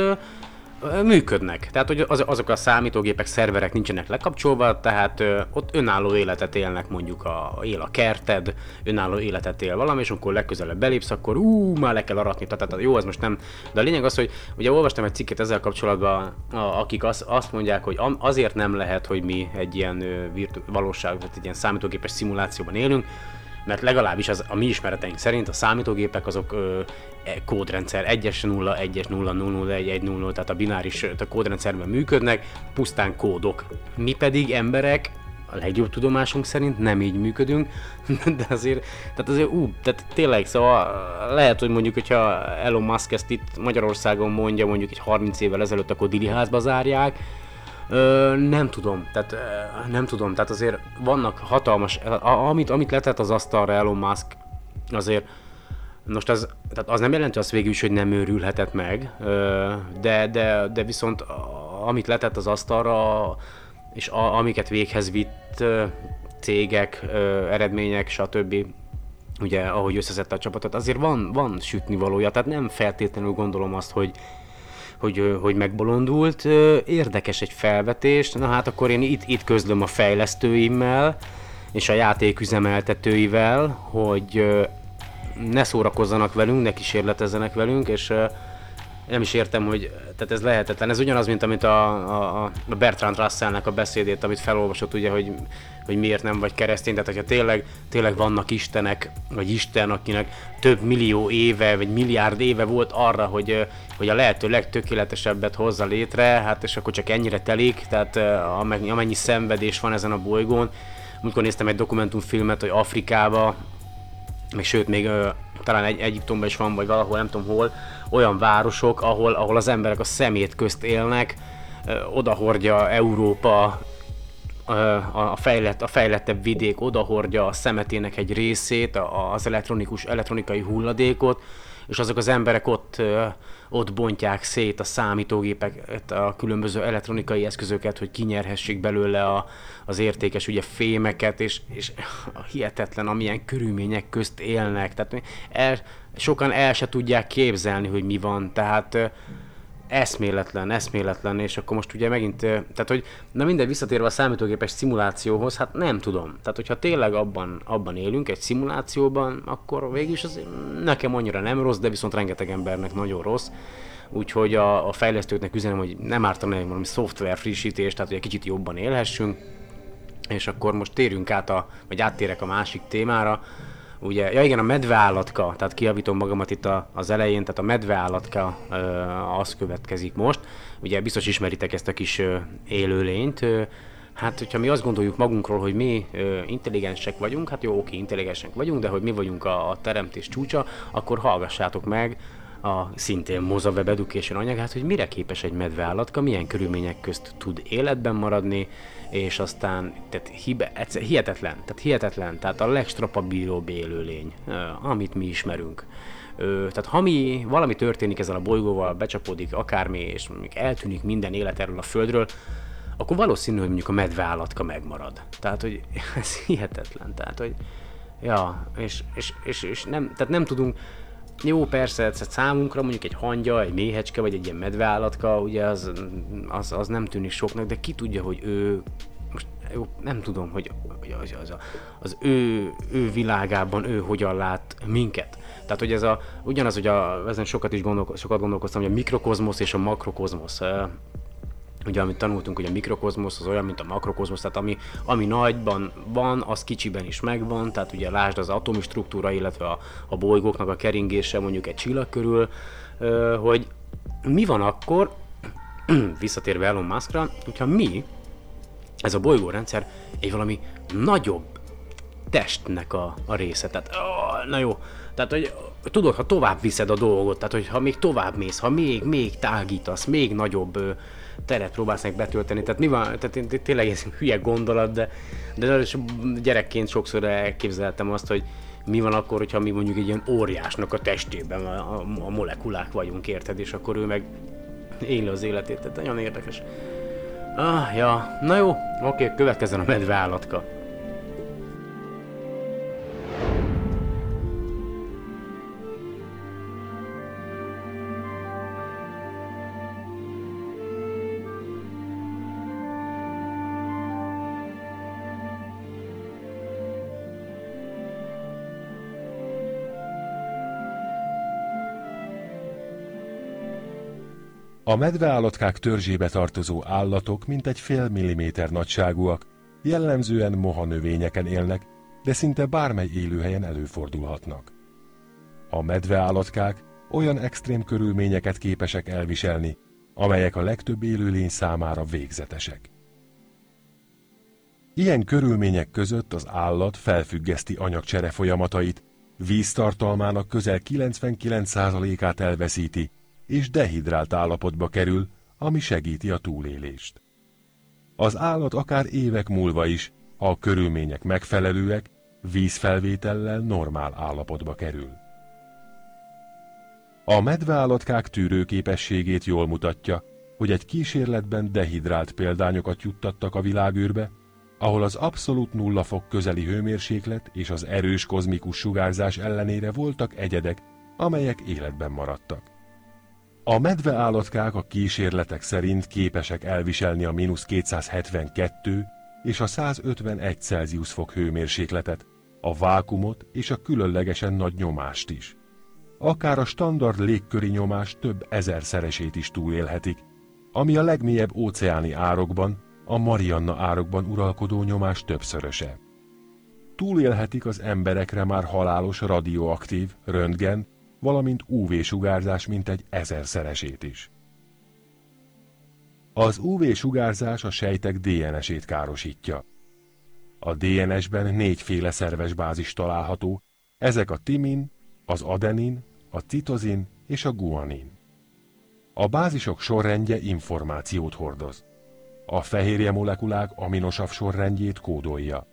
Speaker 5: működnek. Tehát, hogy az, azok a számítógépek, szerverek nincsenek lekapcsolva, tehát ö, ott önálló életet élnek mondjuk a, él a kerted, önálló életet él valami, és amikor legközelebb belépsz, akkor ú, már le kell aratni, tehát jó, ez most nem. De a lényeg az, hogy ugye olvastam egy cikket ezzel kapcsolatban, a, akik az, azt mondják, hogy azért nem lehet, hogy mi egy ilyen virtu- valóság, vagy egy ilyen számítógépes szimulációban élünk, mert legalábbis az, a mi ismereteink szerint a számítógépek azok ö, e, kódrendszer 1-es 0, 1-es 0, 0, 0, 1, 1, 0, tehát a bináris a kódrendszerben működnek, pusztán kódok. Mi pedig emberek a legjobb tudomásunk szerint nem így működünk, [LAUGHS] de azért, tehát azért ú, tehát tényleg, szóval lehet, hogy mondjuk, hogyha Elon Musk ezt itt Magyarországon mondja, mondjuk egy 30 évvel ezelőtt, akkor Dili házba zárják, Ö, nem tudom, tehát ö, nem tudom, tehát azért vannak hatalmas, a, amit, amit letett az asztalra Elon Musk, azért most az, tehát az nem jelenti azt végül is, hogy nem őrülhetett meg, ö, de, de, de viszont amit letett az asztalra, és a, amiket véghez vitt ö, cégek, ö, eredmények, stb., ugye ahogy összeszedte a csapatot, azért van, van sütni valója, tehát nem feltétlenül gondolom azt, hogy, hogy, hogy megbolondult. Érdekes egy felvetés, na hát akkor én itt, itt közlöm a fejlesztőimmel és a játéküzemeltetőivel, hogy ne szórakozzanak velünk, ne kísérletezzenek velünk, és nem is értem, hogy tehát ez lehetetlen. Ez ugyanaz, mint amit a, a, Bertrand Russellnek a beszédét, amit felolvasott, ugye, hogy, hogy miért nem vagy keresztény. Tehát, hogyha tényleg, tényleg vannak istenek, vagy Isten, akinek több millió éve, vagy milliárd éve volt arra, hogy, hogy a lehető legtökéletesebbet hozza létre, hát és akkor csak ennyire telik, tehát amennyi, amennyi szenvedés van ezen a bolygón. Amikor néztem egy dokumentumfilmet, hogy Afrikába, még sőt, még talán egy Egyiptomban is van, vagy valahol, nem tudom hol, olyan városok, ahol, ahol az emberek a szemét közt élnek, odahordja Európa a, fejlett, a fejlettebb vidék odahordja a szemetének egy részét, az elektronikus, elektronikai hulladékot, és azok az emberek ott, ott bontják szét a számítógépeket, a különböző elektronikai eszközöket, hogy kinyerhessék belőle a, az értékes ugye fémeket, és, és hihetetlen, amilyen körülmények közt élnek. Tehát el, sokan el se tudják képzelni, hogy mi van. Tehát eszméletlen, eszméletlen, és akkor most ugye megint, tehát hogy, na mindegy, visszatérve a számítógépes szimulációhoz, hát nem tudom. Tehát, hogyha tényleg abban, abban élünk, egy szimulációban, akkor végül az nekem annyira nem rossz, de viszont rengeteg embernek nagyon rossz. Úgyhogy a, a fejlesztőknek üzenem, hogy nem ártana egy valami szoftver frissítés, tehát hogy egy kicsit jobban élhessünk. És akkor most térjünk át, a, vagy áttérek a másik témára, ugye, ja igen, a medveállatka, tehát kiavítom magamat itt a, az elején, tehát a medveállatka ö, az következik most. Ugye biztos ismeritek ezt a kis ö, élőlényt. Ö, hát, hogyha mi azt gondoljuk magunkról, hogy mi ö, intelligensek vagyunk, hát jó, oké, intelligensek vagyunk, de hogy mi vagyunk a, a teremtés csúcsa, akkor hallgassátok meg a szintén Mozaweb Education anyagát, hogy mire képes egy medveállatka, milyen körülmények közt tud életben maradni, és aztán tehát hibe, egyszer, hihetetlen, tehát hihetetlen, tehát a legstrapabíróbb élőlény, amit mi ismerünk. Tehát ha mi, valami történik ezzel a bolygóval, becsapódik akármi, és mondjuk eltűnik minden élet erről a Földről, akkor valószínű, hogy mondjuk a medveállatka megmarad. Tehát, hogy [LAUGHS] ez hihetetlen. Tehát, hogy ja, és, és, és, és nem, tehát nem tudunk, jó, persze, ez számunkra mondjuk egy hangya, egy méhecske, vagy egy ilyen medveállatka, ugye az, az, az nem tűnik soknak, de ki tudja, hogy ő most jó, nem tudom, hogy az, az, az ő, ő világában ő hogyan lát minket. Tehát, hogy ez a, ugyanaz, hogy a, ezen sokat is gondolko, sokat gondolkoztam, hogy a mikrokozmosz és a makrokozmosz ugye amit tanultunk, hogy a mikrokozmosz az olyan, mint a makrokozmosz, tehát ami, ami nagyban van, az kicsiben is megvan, tehát ugye lásd az atomi struktúra, illetve a, a bolygóknak a keringése mondjuk egy csillag körül, hogy mi van akkor, [CLEARS THROAT] visszatérve Elon Muskra, hogyha mi, ez a bolygórendszer egy valami nagyobb testnek a, a része, tehát oh, na jó, tehát hogy tudod, ha tovább viszed a dolgot, tehát hogy ha még tovább mész, ha még, még tágítasz, még nagyobb teret próbálsz meg betölteni. Tehát mi van, tehát én tényleg ez hülye gondolat, de, de gyerekként sokszor elképzeltem azt, hogy mi van akkor, hogyha mi mondjuk egy ilyen óriásnak a testében a, a, a molekulák vagyunk, érted, és akkor ő meg éli az életét, tehát nagyon érdekes. Ah, ja, na jó, oké, következzen a medve állatka.
Speaker 6: A medveállatkák törzsébe tartozó állatok mintegy fél milliméter nagyságúak, jellemzően moha növényeken élnek, de szinte bármely élőhelyen előfordulhatnak. A medveállatkák olyan extrém körülményeket képesek elviselni, amelyek a legtöbb élőlény számára végzetesek. Ilyen körülmények között az állat felfüggeszti anyagcsere folyamatait, víztartalmának közel 99%-át elveszíti, és dehidrált állapotba kerül, ami segíti a túlélést. Az állat akár évek múlva is, ha a körülmények megfelelőek, vízfelvétellel normál állapotba kerül. A medveállatkák tűrőképességét jól mutatja, hogy egy kísérletben dehidrált példányokat juttattak a világűrbe, ahol az abszolút nulla fok közeli hőmérséklet és az erős kozmikus sugárzás ellenére voltak egyedek, amelyek életben maradtak. A medveállatkák a kísérletek szerint képesek elviselni a mínusz 272 és a 151 Celsius fok hőmérsékletet, a vákumot és a különlegesen nagy nyomást is. Akár a standard légköri nyomás több ezerszeresét is túlélhetik, ami a legmélyebb óceáni árokban, a Marianna árokban uralkodó nyomás többszöröse. Túlélhetik az emberekre már halálos radioaktív, röntgen, valamint UV-sugárzás mintegy ezerszeresét is. Az UV-sugárzás a sejtek DNS-ét károsítja. A DNS-ben négyféle szerves bázis található, ezek a timin, az adenin, a citozin és a guanin. A bázisok sorrendje információt hordoz. A fehérje molekulák aminosav sorrendjét kódolja.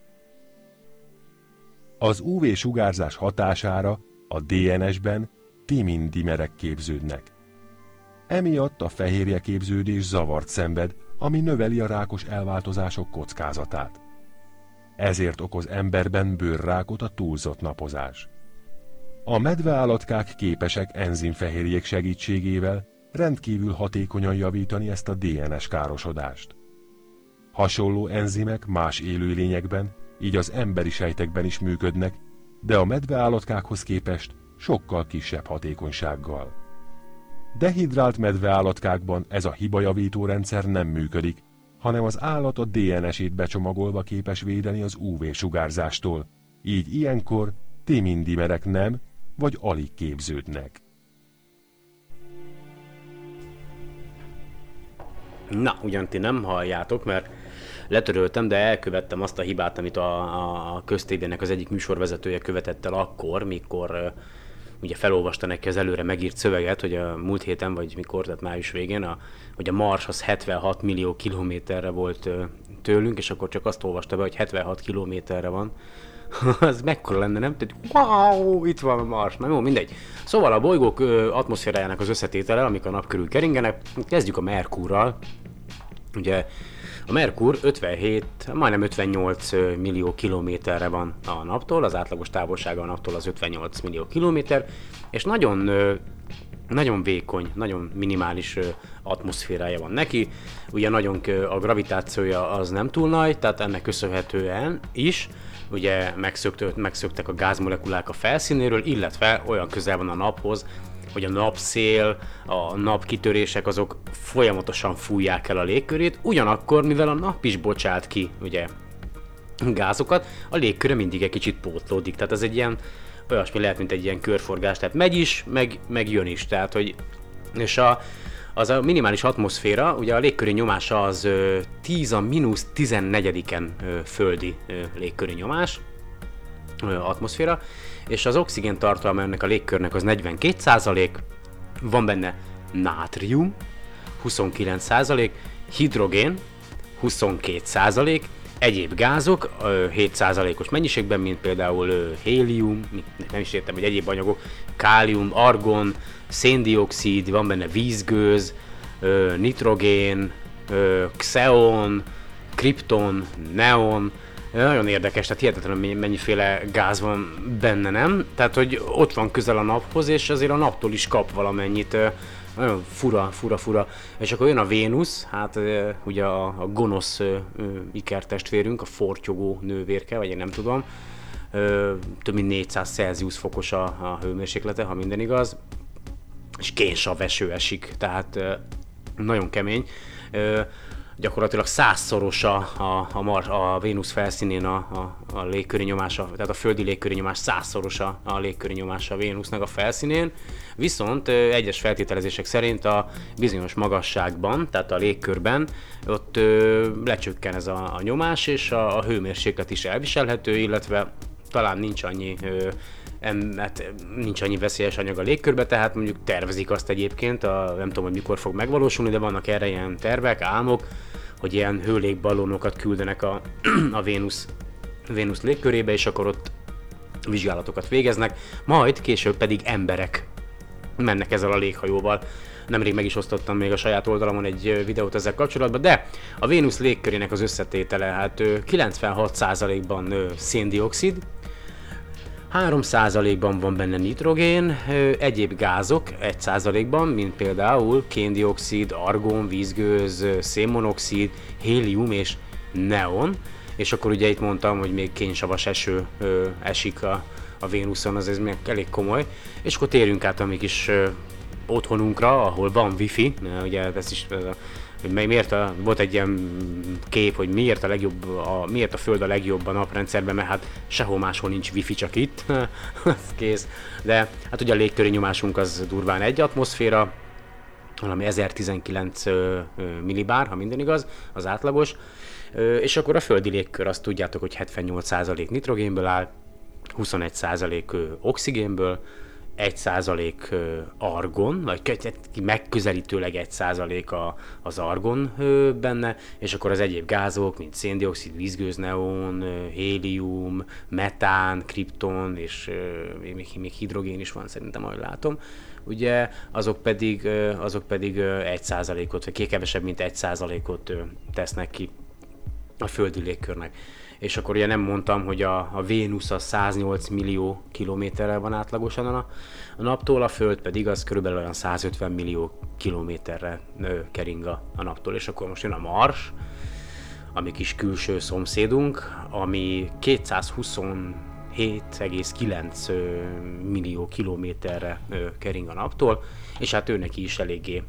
Speaker 6: Az UV-sugárzás hatására a DNS-ben timin dimerek képződnek. Emiatt a fehérje képződés zavart szenved, ami növeli a rákos elváltozások kockázatát. Ezért okoz emberben bőrrákot a túlzott napozás. A medveállatkák képesek enzimfehérjék segítségével rendkívül hatékonyan javítani ezt a DNS károsodást. Hasonló enzimek más élőlényekben, így az emberi sejtekben is működnek, de a medveállatkákhoz képest sokkal kisebb hatékonysággal. Dehidrált medveállatkákban ez a hibajavító rendszer nem működik, hanem az állat a DNS-ét becsomagolva képes védeni az UV-sugárzástól, így ilyenkor timindimerek nem vagy alig képződnek.
Speaker 5: Na, ugyan ti nem halljátok, mert letöröltem, de elkövettem azt a hibát, amit a, a köztédének az egyik műsorvezetője követett el akkor, mikor ugye felolvasta neki az előre megírt szöveget, hogy a múlt héten, vagy mikor, tehát május végén, a, hogy a Mars az 76 millió kilométerre volt tőlünk, és akkor csak azt olvasta be, hogy 76 kilométerre van. [LAUGHS] az mekkora lenne, nem? Tehát, wow, itt van a Mars. Na jó, mindegy. Szóval a bolygók atmoszférájának az összetétele, amik a nap körül keringenek, kezdjük a Merkurral. Ugye a Merkur 57, majdnem 58 millió kilométerre van a naptól, az átlagos távolsága a naptól az 58 millió kilométer, és nagyon nagyon vékony, nagyon minimális atmoszférája van neki. Ugye nagyon a gravitációja az nem túl nagy, tehát ennek köszönhetően is ugye megszökt, megszöktek a gázmolekulák a felszínéről, illetve olyan közel van a naphoz, hogy a napszél, a napkitörések azok folyamatosan fújják el a légkörét, ugyanakkor, mivel a nap is bocsát ki, ugye, gázokat, a légköre mindig egy kicsit pótlódik, tehát ez egy ilyen, olyasmi lehet, mint egy ilyen körforgás, tehát megy is, meg, meg jön is, tehát hogy, és a, az a minimális atmoszféra, ugye a légköri nyomása az ö, 10 a mínusz 14-en földi ö, légköri nyomás, atmoszféra, és az oxigén tartalma ennek a légkörnek az 42%, van benne nátrium, 29%, hidrogén, 22%, egyéb gázok 7%-os mennyiségben, mint például hélium, nem is értem, hogy egyéb anyagok, kálium, argon, széndiokszid, van benne vízgőz, nitrogén, xeon, kripton, neon, nagyon érdekes, tehát hihetetlen mennyiféle gáz van benne, nem? Tehát, hogy ott van közel a naphoz, és azért a naptól is kap valamennyit. Nagyon fura, fura, fura. És akkor jön a Vénusz, hát ugye a, gonosz ikertestvérünk, a fortyogó nővérke, vagy én nem tudom. Több mint 400 Celsius fokos a, a hőmérséklete, ha minden igaz. És kénsav eső esik, tehát nagyon kemény gyakorlatilag százszorosa a, a, Mar, a Vénusz felszínén a, a, a légköri nyomása, tehát a földi légköri nyomás százszorosa a légköri nyomása a Vénusznak a felszínén, viszont egyes feltételezések szerint a bizonyos magasságban, tehát a légkörben, ott ö, lecsökken ez a, a nyomás, és a, a hőmérséklet is elviselhető, illetve talán nincs annyi ö, em, hát nincs annyi veszélyes anyag a légkörbe, tehát mondjuk tervezik azt egyébként, a, nem tudom, hogy mikor fog megvalósulni, de vannak erre ilyen tervek, álmok, hogy ilyen hőlégballónokat küldenek a, [CLEARS THROAT] a Vénusz, Vénusz légkörébe, és akkor ott vizsgálatokat végeznek, majd később pedig emberek mennek ezzel a léghajóval. Nemrég meg is osztottam még a saját oldalamon egy videót ezzel kapcsolatban, de a Vénusz légkörének az összetétele hát ö, 96%-ban ö, széndiokszid, 3%-ban van benne nitrogén, egyéb gázok 1%-ban, mint például kéndioxid, argón, vízgőz, szénmonoxid, hélium és neon. És akkor ugye itt mondtam, hogy még kénysavas eső esik a, a Vénuszon, az ez még elég komoly. És akkor térjünk át a mi kis ö, otthonunkra, ahol van wifi, ugye ez is hogy mi- miért a, volt egy ilyen kép, hogy miért a legjobb, a, miért a Föld a legjobb a naprendszerben, mert hát sehol máshol nincs wifi, csak itt, [LAUGHS] Ez kész. De hát ugye a légköri nyomásunk az durván egy atmoszféra, valami 1019 ö, ö, millibár, ha minden igaz, az átlagos. És akkor a földi légkör, azt tudjátok, hogy 78% nitrogénből áll, 21% ö, oxigénből, 1% ö, argon, vagy kö- megközelítőleg 1% a, az argon benne, és akkor az egyéb gázok, mint széndiokszid, vízgőz, neon, ö, hélium, metán, kripton, és még, még hidrogén is van szerintem, ahogy látom, ugye azok pedig, azok pedig ö, 1%-ot, vagy kevesebb, mint 1%-ot ö, tesznek ki a földi légkörnek. És akkor ugye nem mondtam, hogy a, a Vénusz az 108 millió kilométerre van átlagosan a, a naptól, a Föld pedig az körülbelül olyan 150 millió kilométerre ö, kering a, a naptól. És akkor most jön a Mars, ami kis külső szomszédunk, ami 227,9 ö, millió kilométerre kering a naptól, és hát ő neki is eléggé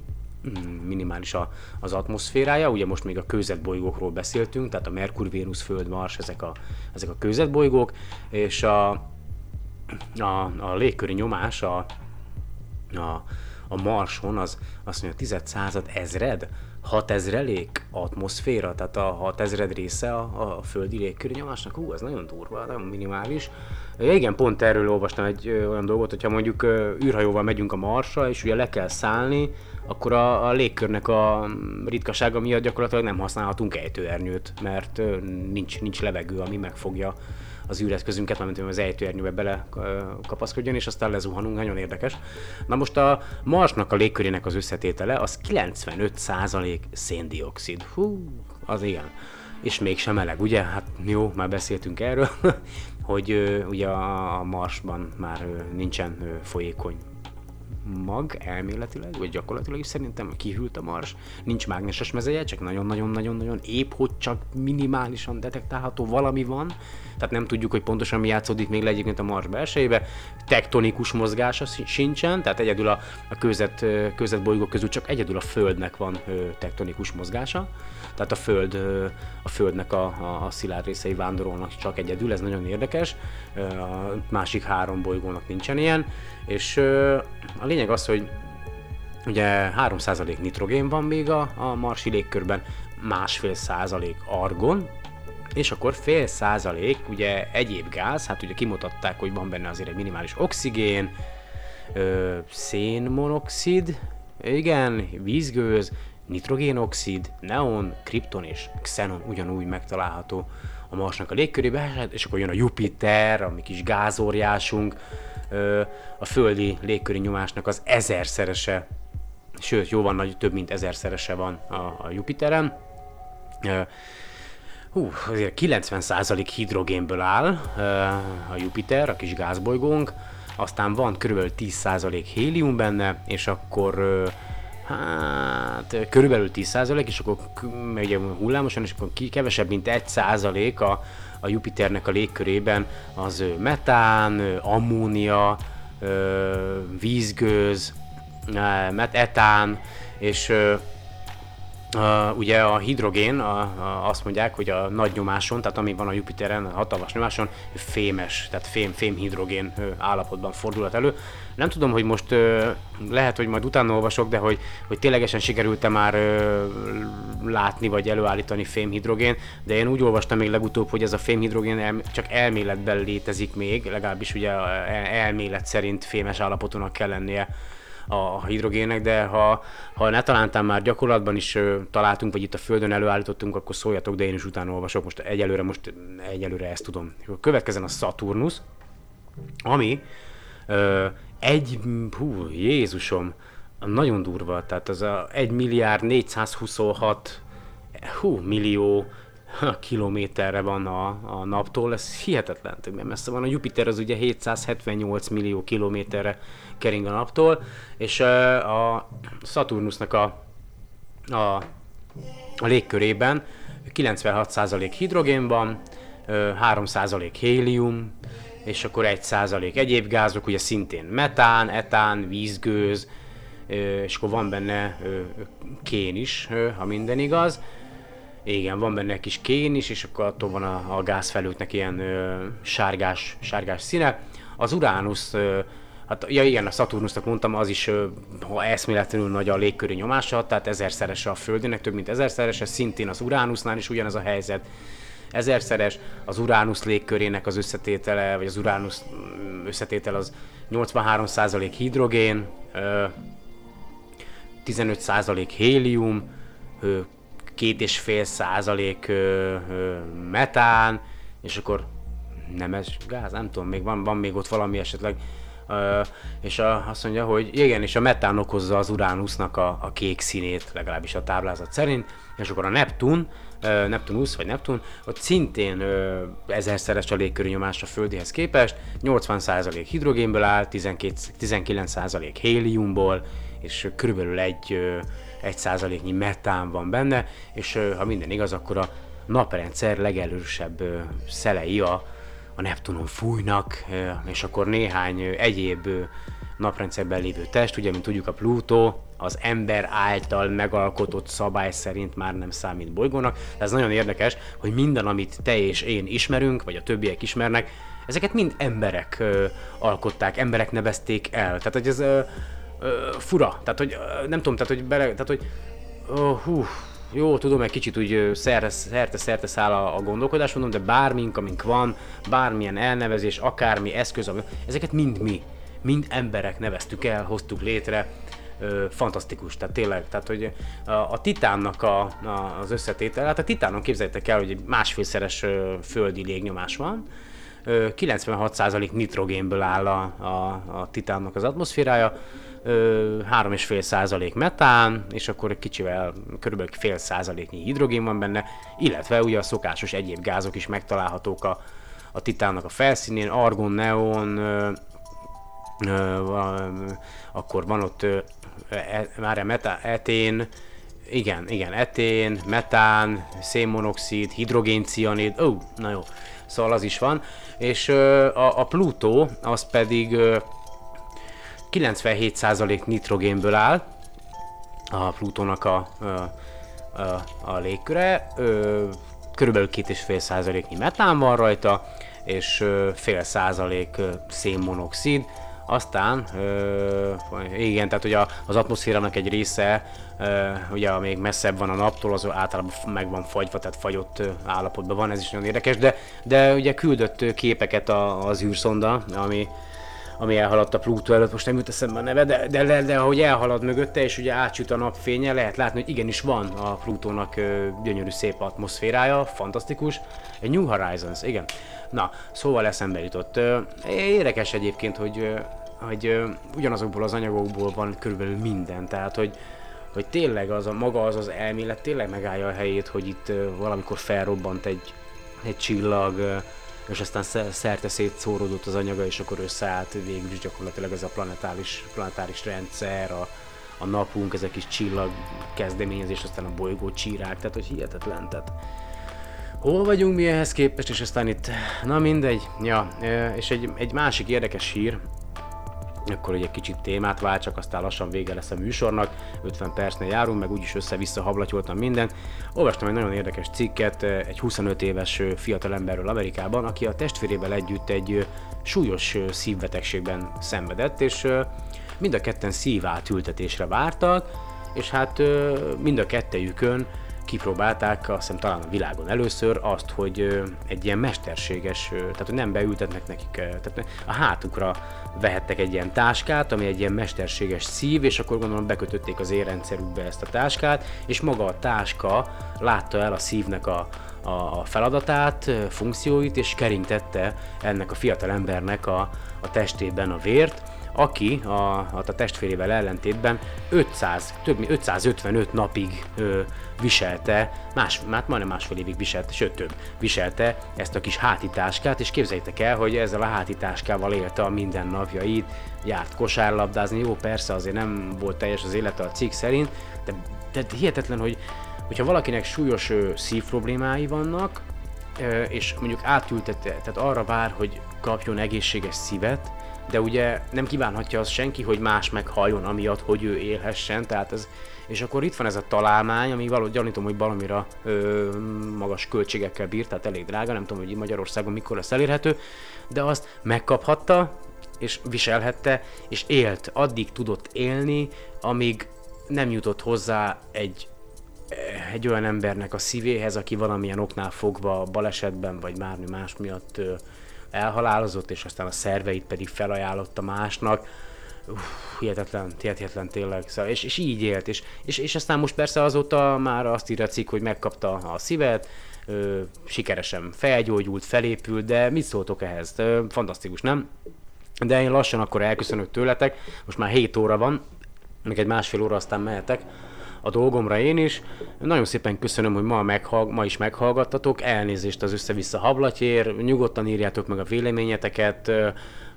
Speaker 5: minimális a, az atmoszférája. Ugye most még a kőzetbolygókról beszéltünk, tehát a Merkur, Vénusz, Föld, Mars, ezek a, ezek a kőzetbolygók, és a, a, a légköri nyomás a, a, a Marson az azt mondja, tized század ezred, hat ezrelék atmoszféra, tehát a hat ezred része a, a földi légköri nyomásnak, hú, ez nagyon durva, nagyon minimális. Ja, igen, pont erről olvastam egy olyan dolgot, hogyha mondjuk űrhajóval megyünk a Marsra, és ugye le kell szállni, akkor a, a légkörnek a ritkasága miatt gyakorlatilag nem használhatunk ejtőernyőt, mert nincs, nincs levegő, ami megfogja az űreszközünket, hogy az ejtőernyőbe bele kapaszkodjon, és aztán lezuhanunk, nagyon érdekes. Na most a Marsnak a légkörének az összetétele az 95% széndiokszid. Hú, az igen. És mégsem meleg, ugye? Hát jó, már beszéltünk erről, [LAUGHS] hogy ugye a, Marsban már nincsen folyékony mag elméletileg, vagy gyakorlatilag is? Szerintem kihűlt a mars, nincs mágneses mezeje, csak nagyon-nagyon-nagyon-nagyon épp, hogy csak minimálisan detektálható valami van, tehát nem tudjuk, hogy pontosan mi játszódik még le egyébként a mars belsejébe, tektonikus mozgása si- sincsen, tehát egyedül a, a közet, ö, közetbolygók közül csak egyedül a Földnek van tektonikus mozgása, tehát a Föld, a Földnek a, a, a szilárd részei vándorolnak csak egyedül, ez nagyon érdekes, a másik három bolygónak nincsen ilyen, és a lényeg az, hogy ugye 3% nitrogén van még a, a marsi légkörben, másfél százalék argon, és akkor fél százalék ugye egyéb gáz, hát ugye kimutatták, hogy van benne azért egy minimális oxigén, ö, szénmonoxid, igen, vízgőz, nitrogénoxid, neon, kripton és xenon ugyanúgy megtalálható a Marsnak a légkörébe, hát, és akkor jön a Jupiter, a mi kis gázóriásunk, a földi légköri nyomásnak az ezerszerese, sőt, jóval nagy, több mint ezerszerese van a, a Jupiteren. Hú, azért 90% hidrogénből áll a Jupiter, a kis gázbolygónk, aztán van kb. 10% hélium benne, és akkor hát körülbelül 10% és akkor ugye hullámosan, és akkor ki, kevesebb, mint 1% a, a Jupiternek a légkörében. Az metán, ammónia, vízgőz, ö, met- etán, és Uh, ugye a hidrogén, a, a, azt mondják, hogy a nagy nyomáson, tehát ami van a Jupiteren, a hatalmas nyomáson, fémes, tehát fém, fém hidrogén állapotban fordulhat elő. Nem tudom, hogy most ö, lehet, hogy majd utána olvasok, de hogy, hogy ténylegesen sikerült-e már ö, látni vagy előállítani fémhidrogén, de én úgy olvastam még legutóbb, hogy ez a fémhidrogén el, csak elméletben létezik még, legalábbis ugye el, elmélet szerint fémes állapotonak kell lennie a hidrogének, de ha, ha ne talántán már gyakorlatban is találtunk, vagy itt a Földön előállítottunk, akkor szóljatok, de én is utána olvasok. Most egyelőre, most egyelőre ezt tudom. Következzen a Saturnus, ami ö, egy, hú, Jézusom, nagyon durva, tehát az a 1 milliárd 426 hú, millió kilométerre van a, a naptól, ez hihetetlen, mert messze van. A Jupiter az ugye 778 millió kilométerre kering a naptól, és a Saturnusnak a, a, a légkörében 96% hidrogén van, 3% hélium, és akkor 1% egyéb gázok, ugye szintén metán, etán, vízgőz, és akkor van benne kén is, ha minden igaz. Igen, van benne egy kis kén is, és akkor attól van a, a gázfelültnek ilyen ö, sárgás, sárgás színe. Az Uranus, ö, hát ja igen, a Saturnusnak mondtam, az is ö, ha eszméletlenül nagy a légköri nyomása, tehát ezerszeres a Földének, több mint ezerszeres, ez szintén az Uranusnál is ugyanez a helyzet. Ezerszeres, az Uranus légkörének az összetétele, vagy az Uranus összetétel az 83% hidrogén, ö, 15% hélium, két és fél százalék metán, és akkor nem ez gáz, nem tudom, még van, van még ott valami esetleg, Uh, és a, azt mondja, hogy igen, és a metán okozza az uránusznak a, a kék színét, legalábbis a táblázat szerint, és akkor a Neptun, uh, Neptunusz vagy Neptun, ott szintén uh, ezerszeres a légkörű nyomás a Földihez képest, 80% hidrogénből áll, 12, 19% héliumból, és körülbelül egy uh, egy százaléknyi metán van benne, és ha minden igaz, akkor a naprendszer legerősebb szelei a, a Neptunon fújnak, és akkor néhány egyéb naprendszerben lévő test, ugye, mint tudjuk a Plutó, az ember által megalkotott szabály szerint már nem számít bolygónak. De ez nagyon érdekes, hogy minden, amit te és én ismerünk, vagy a többiek ismernek, ezeket mind emberek ö, alkották, emberek nevezték el. Tehát, hogy ez ö, ö, fura. Tehát, hogy ö, nem tudom, tehát, hogy bele, tehát, hogy ö, hú, jó, tudom, egy kicsit úgy szerte-szerte száll a, a gondolkodás, mondom, de bármink, amink van, bármilyen elnevezés, akármi eszköz, ami, ezeket mind mi, mind emberek neveztük el, hoztuk létre, ö, fantasztikus, tehát tényleg, tehát hogy a, a titánnak a, a, az összetétel, hát a titánon képzeljétek el, hogy egy másfélszeres ö, földi légnyomás van, 96% nitrogénből áll a, a, a titánnak az atmoszférája, 3,5 százalék metán, és akkor egy kicsivel, körülbelül fél százaléknyi hidrogén van benne, illetve ugye a szokásos egyéb gázok is megtalálhatók a, a titánnak a felszínén, argon, neon, ö, ö, akkor van ott ö, e, már metá, etén, igen, igen, etén, metán, szénmonoxid, hidrogéncianid, ó, na jó, szóval az is van, és ö, a, a Plutó az pedig ö, 97% nitrogénből áll a Plutónak a, a, a, a légköre, ö, körülbelül 2,5 százaléknyi metán van rajta, és ö, fél százalék szénmonoxid, aztán, ö, igen, tehát ugye az atmoszférának egy része, ö, ugye még messzebb van a naptól, az általában meg van fagyva, tehát fagyott állapotban van, ez is nagyon érdekes, de, de ugye küldött képeket a, az űrszonda, ami ami elhaladt a Plutó előtt, most nem jut eszembe a neve, de, de, de, de ahogy elhalad mögötte, és ugye átsüt a napfénye, lehet látni, hogy igenis van a Plutónak ö, gyönyörű szép atmoszférája, fantasztikus. A New Horizons, igen. Na, szóval eszembe jutott. Érdekes egyébként, hogy, hogy ugyanazokból az anyagokból van körülbelül minden, tehát hogy, hogy tényleg az a maga az az elmélet tényleg megállja a helyét, hogy itt valamikor felrobbant egy, egy csillag, és aztán szerte szétszóródott az anyaga, és akkor összeállt végül is gyakorlatilag ez a planetáris, planetáris rendszer, a, a napunk, ez a kis csillag kezdeményezés, aztán a bolygó csírák, tehát hogy hihetetlen, tehát hol vagyunk mi ehhez képest, és aztán itt, na mindegy, ja, és egy, egy másik érdekes hír, akkor egy kicsit témát váltsak, aztán lassan vége lesz a műsornak, 50 percnél járunk, meg úgyis össze-vissza hablatyoltam minden. Olvastam egy nagyon érdekes cikket egy 25 éves fiatalemberről Amerikában, aki a testvérével együtt egy súlyos szívbetegségben szenvedett, és mind a ketten szívátültetésre vártak, és hát mind a kettejükön kipróbálták, azt hiszem talán a világon először azt, hogy egy ilyen mesterséges, tehát hogy nem beültetnek nekik, tehát a hátukra vehettek egy ilyen táskát, ami egy ilyen mesterséges szív, és akkor gondolom bekötötték az érrendszerükbe ezt a táskát, és maga a táska látta el a szívnek a, a feladatát, funkcióit, és keringtette ennek a fiatal embernek a, a testében a vért, aki a, a testvérével ellentétben 500, több mint 555 napig ö, viselte, más, már majdnem másfél évig viselte, sőt több, viselte ezt a kis hátitáskát, és képzeljétek el, hogy ezzel a hátitáskával élte a mindennapjait, járt kosárlabdázni, jó persze azért nem volt teljes az élete a cikk szerint, de, de hihetetlen, hogy hogyha valakinek súlyos ö, szívproblémái vannak, ö, és mondjuk átültette, tehát arra vár, hogy kapjon egészséges szívet, de ugye nem kívánhatja az senki, hogy más meghaljon amiatt, hogy ő élhessen, tehát ez, és akkor itt van ez a találmány, ami valahogy gyanítom, hogy valamira ö, magas költségekkel bír, tehát elég drága, nem tudom, hogy Magyarországon mikor lesz elérhető, de azt megkaphatta, és viselhette, és élt, addig tudott élni, amíg nem jutott hozzá egy egy olyan embernek a szívéhez, aki valamilyen oknál fogva balesetben vagy bármi más miatt ö, elhalálozott, és aztán a szerveit pedig felajánlotta másnak. Uf, hihetetlen, hihetetlen tényleg. Szóval, és, és így élt, és, és, és aztán most persze azóta már azt írja a cikk, hogy megkapta a szívet, ö, sikeresen felgyógyult, felépült, de mit szóltok ehhez? Ö, fantasztikus, nem? De én lassan akkor elköszönök tőletek, most már 7 óra van, még egy másfél óra aztán mehetek a dolgomra én is. Nagyon szépen köszönöm, hogy ma, meghall, ma is meghallgattatok, elnézést az össze-vissza hablatyér, nyugodtan írjátok meg a véleményeteket,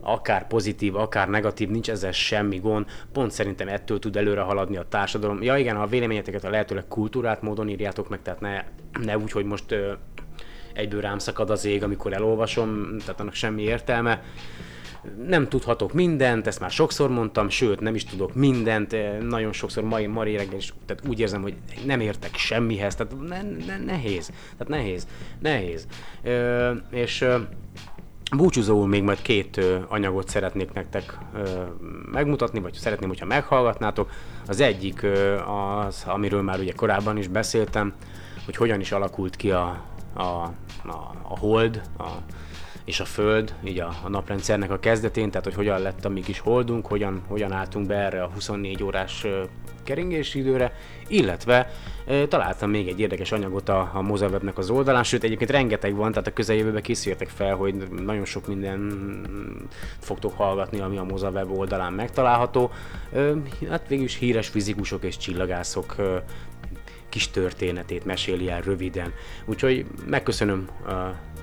Speaker 5: akár pozitív, akár negatív, nincs ezzel semmi gond, pont szerintem ettől tud előre haladni a társadalom. Ja igen, a véleményeteket a lehetőleg kultúrát módon írjátok meg, tehát ne, ne úgy, hogy most egyből rám szakad az ég, amikor elolvasom, tehát annak semmi értelme nem tudhatok mindent, ezt már sokszor mondtam, sőt nem is tudok mindent, eh, nagyon sokszor mai, mai reggel is tehát úgy érzem, hogy nem értek semmihez, tehát ne, ne, nehéz, tehát nehéz, nehéz. Ö, és ö, Búcsúzóul még majd két anyagot szeretnék nektek ö, megmutatni, vagy szeretném, hogyha meghallgatnátok. Az egyik az, amiről már ugye korábban is beszéltem, hogy hogyan is alakult ki a, a, a, a hold, a, és a Föld, így a, a naprendszernek a kezdetén, tehát hogy hogyan lett a mi kis holdunk, hogyan, hogyan álltunk be erre a 24 órás keringési időre, illetve találtam még egy érdekes anyagot a, a Mozarwebnek az oldalán, sőt egyébként rengeteg van, tehát a közeljövőben készüljetek fel, hogy nagyon sok minden fogtok hallgatni, ami a Mozarweb oldalán megtalálható. E, hát végül is híres fizikusok és csillagászok kis történetét meséli el röviden. Úgyhogy megköszönöm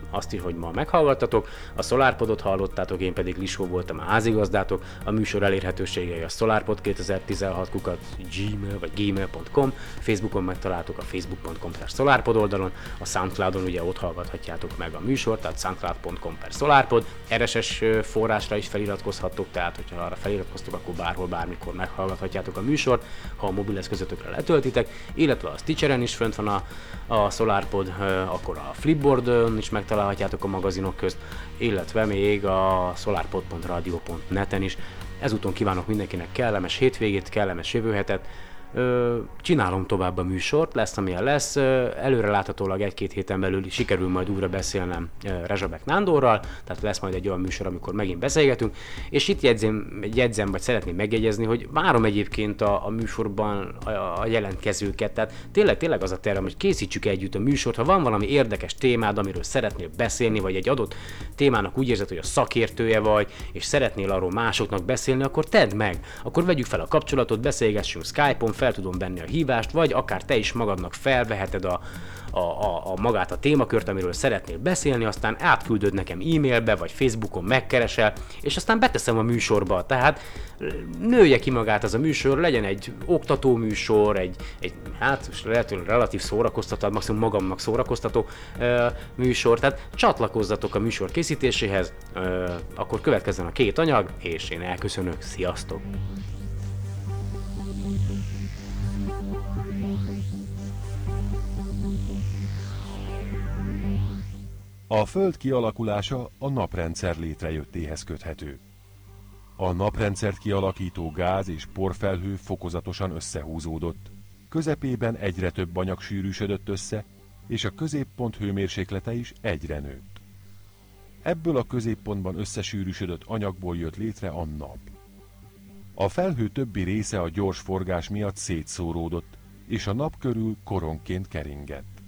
Speaker 5: azt is, hogy ma meghallgattatok. A SolarPodot hallottátok, én pedig Lisó voltam a házigazdátok. A műsor elérhetőségei a SolarPod 2016 kukat gmail vagy gmail.com, Facebookon megtaláltok a facebook.com per SolarPod oldalon, a Soundcloudon ugye ott hallgathatjátok meg a műsort, tehát soundcloud.com per SolarPod, RSS forrásra is feliratkozhattok, tehát hogyha arra feliratkoztok, akkor bárhol, bármikor meghallgathatjátok a műsort, ha a mobileszközötökre letöltitek, illetve a Stitcheren is fönt van a, a SolarPod, akkor a Flipboardon is megtaláltok megtalálhatjátok a magazinok közt, illetve még a solarpod.radio.net-en is. Ezúton kívánok mindenkinek kellemes hétvégét, kellemes jövő hetet, csinálom tovább a műsort, lesz amilyen lesz, előre láthatólag egy-két héten belül sikerül majd újra beszélnem Rezsabek Nándorral, tehát lesz majd egy olyan műsor, amikor megint beszélgetünk, és itt jegyzem, jegyzem vagy szeretném megjegyezni, hogy várom egyébként a, a műsorban a, a jelentkezőket, tehát tényleg, tényleg az a tervem, hogy készítsük együtt a műsort, ha van valami érdekes témád, amiről szeretnél beszélni, vagy egy adott témának úgy érzed, hogy a szakértője vagy, és szeretnél arról másoknak beszélni, akkor tedd meg, akkor vegyük fel a kapcsolatot, beszélgessünk Skype-on, fel tudom venni a hívást, vagy akár te is magadnak felveheted a, a, a, a magát a témakört, amiről szeretnél beszélni, aztán átküldöd nekem e-mailbe, vagy Facebookon megkeresel, és aztán beteszem a műsorba. Tehát nője ki magát az a műsor, legyen egy oktató műsor, egy, egy hát lehetőleg relatív szórakoztató, maximum magamnak szórakoztató ö, műsor, tehát csatlakozzatok a műsor készítéséhez, ö, akkor következzen a két anyag, és én elköszönök, sziasztok!
Speaker 6: A Föld kialakulása a naprendszer létrejöttéhez köthető. A naprendszert kialakító gáz és porfelhő fokozatosan összehúzódott, közepében egyre több anyag sűrűsödött össze, és a középpont hőmérséklete is egyre nőtt. Ebből a középpontban összesűrűsödött anyagból jött létre a nap. A felhő többi része a gyors forgás miatt szétszóródott, és a nap körül koronként keringett.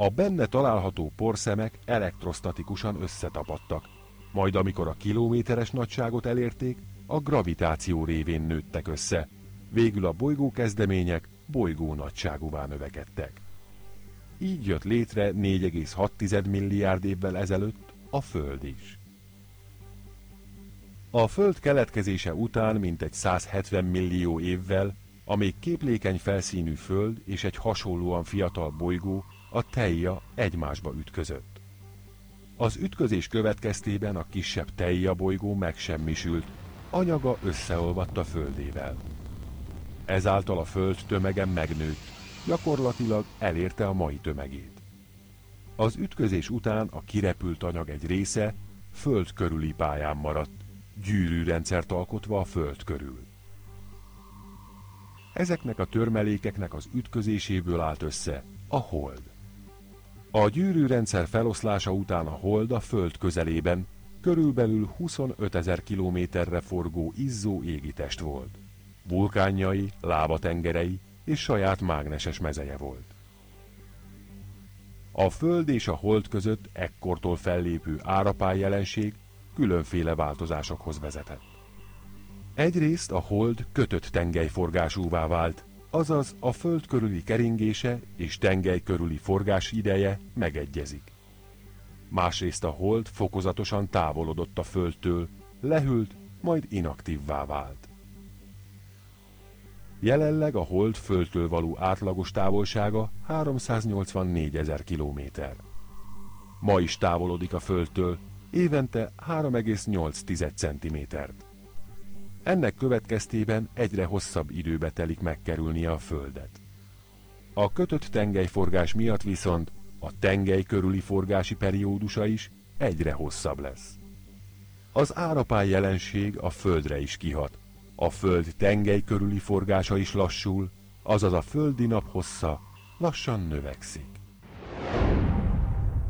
Speaker 6: A benne található porszemek elektrostatikusan összetapadtak, majd amikor a kilométeres nagyságot elérték, a gravitáció révén nőttek össze. Végül a bolygó kezdemények bolygó nagyságúvá növekedtek. Így jött létre 4,6 milliárd évvel ezelőtt a Föld is. A Föld keletkezése után mintegy 170 millió évvel a még képlékeny felszínű Föld és egy hasonlóan fiatal bolygó a Teia egymásba ütközött. Az ütközés következtében a kisebb Teia bolygó megsemmisült, anyaga összeolvadt a Földével. Ezáltal a Föld tömege megnőtt, gyakorlatilag elérte a mai tömegét. Az ütközés után a kirepült anyag egy része Föld körüli pályán maradt, gyűrűrendszert alkotva a Föld körül. Ezeknek a törmelékeknek az ütközéséből állt össze a hold. A gyűrűrendszer feloszlása után a hold a Föld közelében körülbelül 25 ezer kilométerre forgó izzó égitest volt. Vulkánjai, lábatengerei és saját mágneses mezeje volt. A Föld és a Hold között ekkortól fellépő árapály jelenség különféle változásokhoz vezetett. Egyrészt a Hold kötött tengelyforgásúvá vált, azaz a Föld körüli keringése és tengely körüli forgás ideje megegyezik. Másrészt a Hold fokozatosan távolodott a Földtől, lehűlt, majd inaktívvá vált. Jelenleg a Hold Földtől való átlagos távolsága 384 ezer kilométer. Ma is távolodik a Földtől, évente 3,8 centimétert. Ennek következtében egyre hosszabb időbe telik megkerülnie a Földet. A kötött tengelyforgás miatt viszont a tengely körüli forgási periódusa is egyre hosszabb lesz. Az árapály jelenség a Földre is kihat. A Föld tengely körüli forgása is lassul, azaz a földi nap hossza lassan növekszik.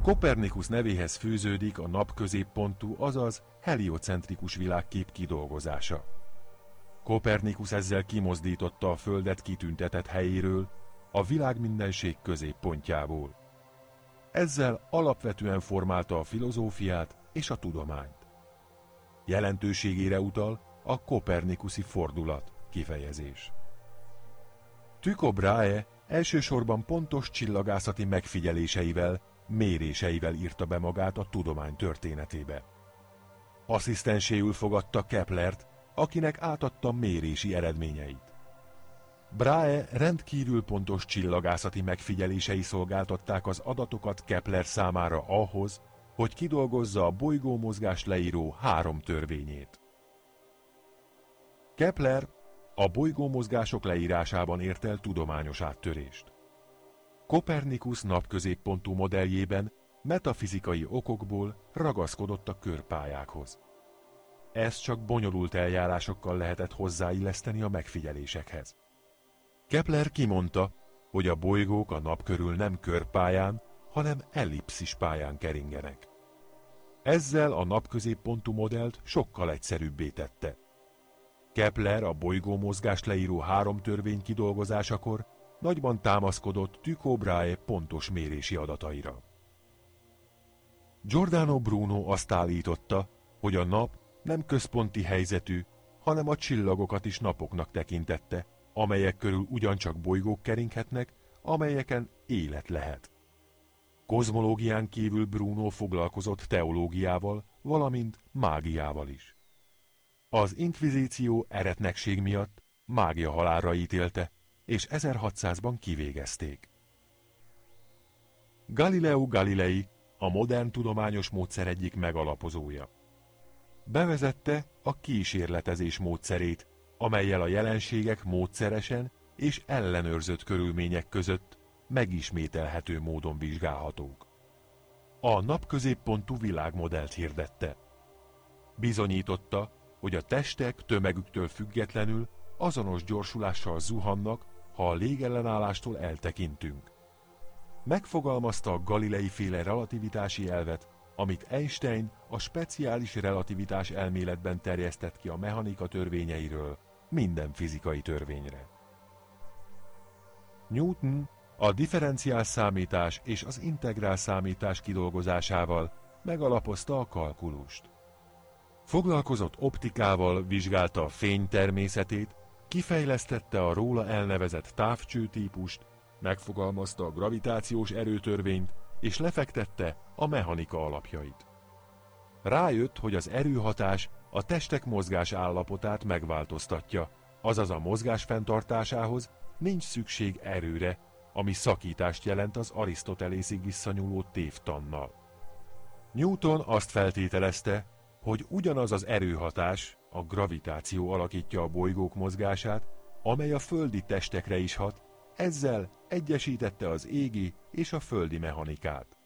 Speaker 6: Kopernikus nevéhez fűződik a nap középpontú, azaz heliocentrikus világkép kidolgozása. Kopernikus ezzel kimozdította a Földet kitüntetett helyéről, a világmindenség középpontjából. Ezzel alapvetően formálta a filozófiát és a tudományt. Jelentőségére utal a kopernikuszi fordulat kifejezés. Tycho Brahe elsősorban pontos csillagászati megfigyeléseivel, méréseivel írta be magát a tudomány történetébe. Asszisztenséül fogadta Keplert, akinek átadta mérési eredményeit. Brahe rendkívül pontos csillagászati megfigyelései szolgáltatták az adatokat Kepler számára ahhoz, hogy kidolgozza a bolygómozgás leíró három törvényét. Kepler a bolygómozgások leírásában ért el tudományos áttörést. Kopernikus napközéppontú modelljében metafizikai okokból ragaszkodott a körpályákhoz. Ez csak bonyolult eljárásokkal lehetett hozzáilleszteni a megfigyelésekhez. Kepler kimondta, hogy a bolygók a nap körül nem körpályán, hanem ellipszis pályán keringenek. Ezzel a napközéppontú modellt sokkal egyszerűbbé tette. Kepler a bolygó mozgást leíró három törvény kidolgozásakor nagyban támaszkodott Tycho Brahe pontos mérési adataira. Giordano Bruno azt állította, hogy a nap nem központi helyzetű, hanem a csillagokat is napoknak tekintette, amelyek körül ugyancsak bolygók keringhetnek, amelyeken élet lehet. Kozmológián kívül Bruno foglalkozott teológiával, valamint mágiával is. Az inkvizíció eretnekség miatt mágia halálra ítélte, és 1600-ban kivégezték. Galileo Galilei a modern tudományos módszer egyik megalapozója. Bevezette a kísérletezés módszerét, amelyel a jelenségek módszeresen és ellenőrzött körülmények között megismételhető módon vizsgálhatók. A napközéppontú világmodellt hirdette. Bizonyította, hogy a testek tömegüktől függetlenül azonos gyorsulással zuhannak, ha a légellenállástól eltekintünk. Megfogalmazta a Galilei féle relativitási elvet, amit Einstein a speciális relativitás elméletben terjesztett ki a mechanika törvényeiről minden fizikai törvényre. Newton a differenciál számítás és az integrál számítás kidolgozásával megalapozta a kalkulust. Foglalkozott optikával, vizsgálta a fény természetét, kifejlesztette a róla elnevezett távcső típust, megfogalmazta a gravitációs erőtörvényt, és lefektette a mechanika alapjait. Rájött, hogy az erőhatás a testek mozgás állapotát megváltoztatja, azaz a mozgás fenntartásához nincs szükség erőre, ami szakítást jelent az Arisztotelészig visszanyúló tévtannal. Newton azt feltételezte, hogy ugyanaz az erőhatás, a gravitáció alakítja a bolygók mozgását, amely a földi testekre is hat, ezzel egyesítette az égi és a földi mechanikát.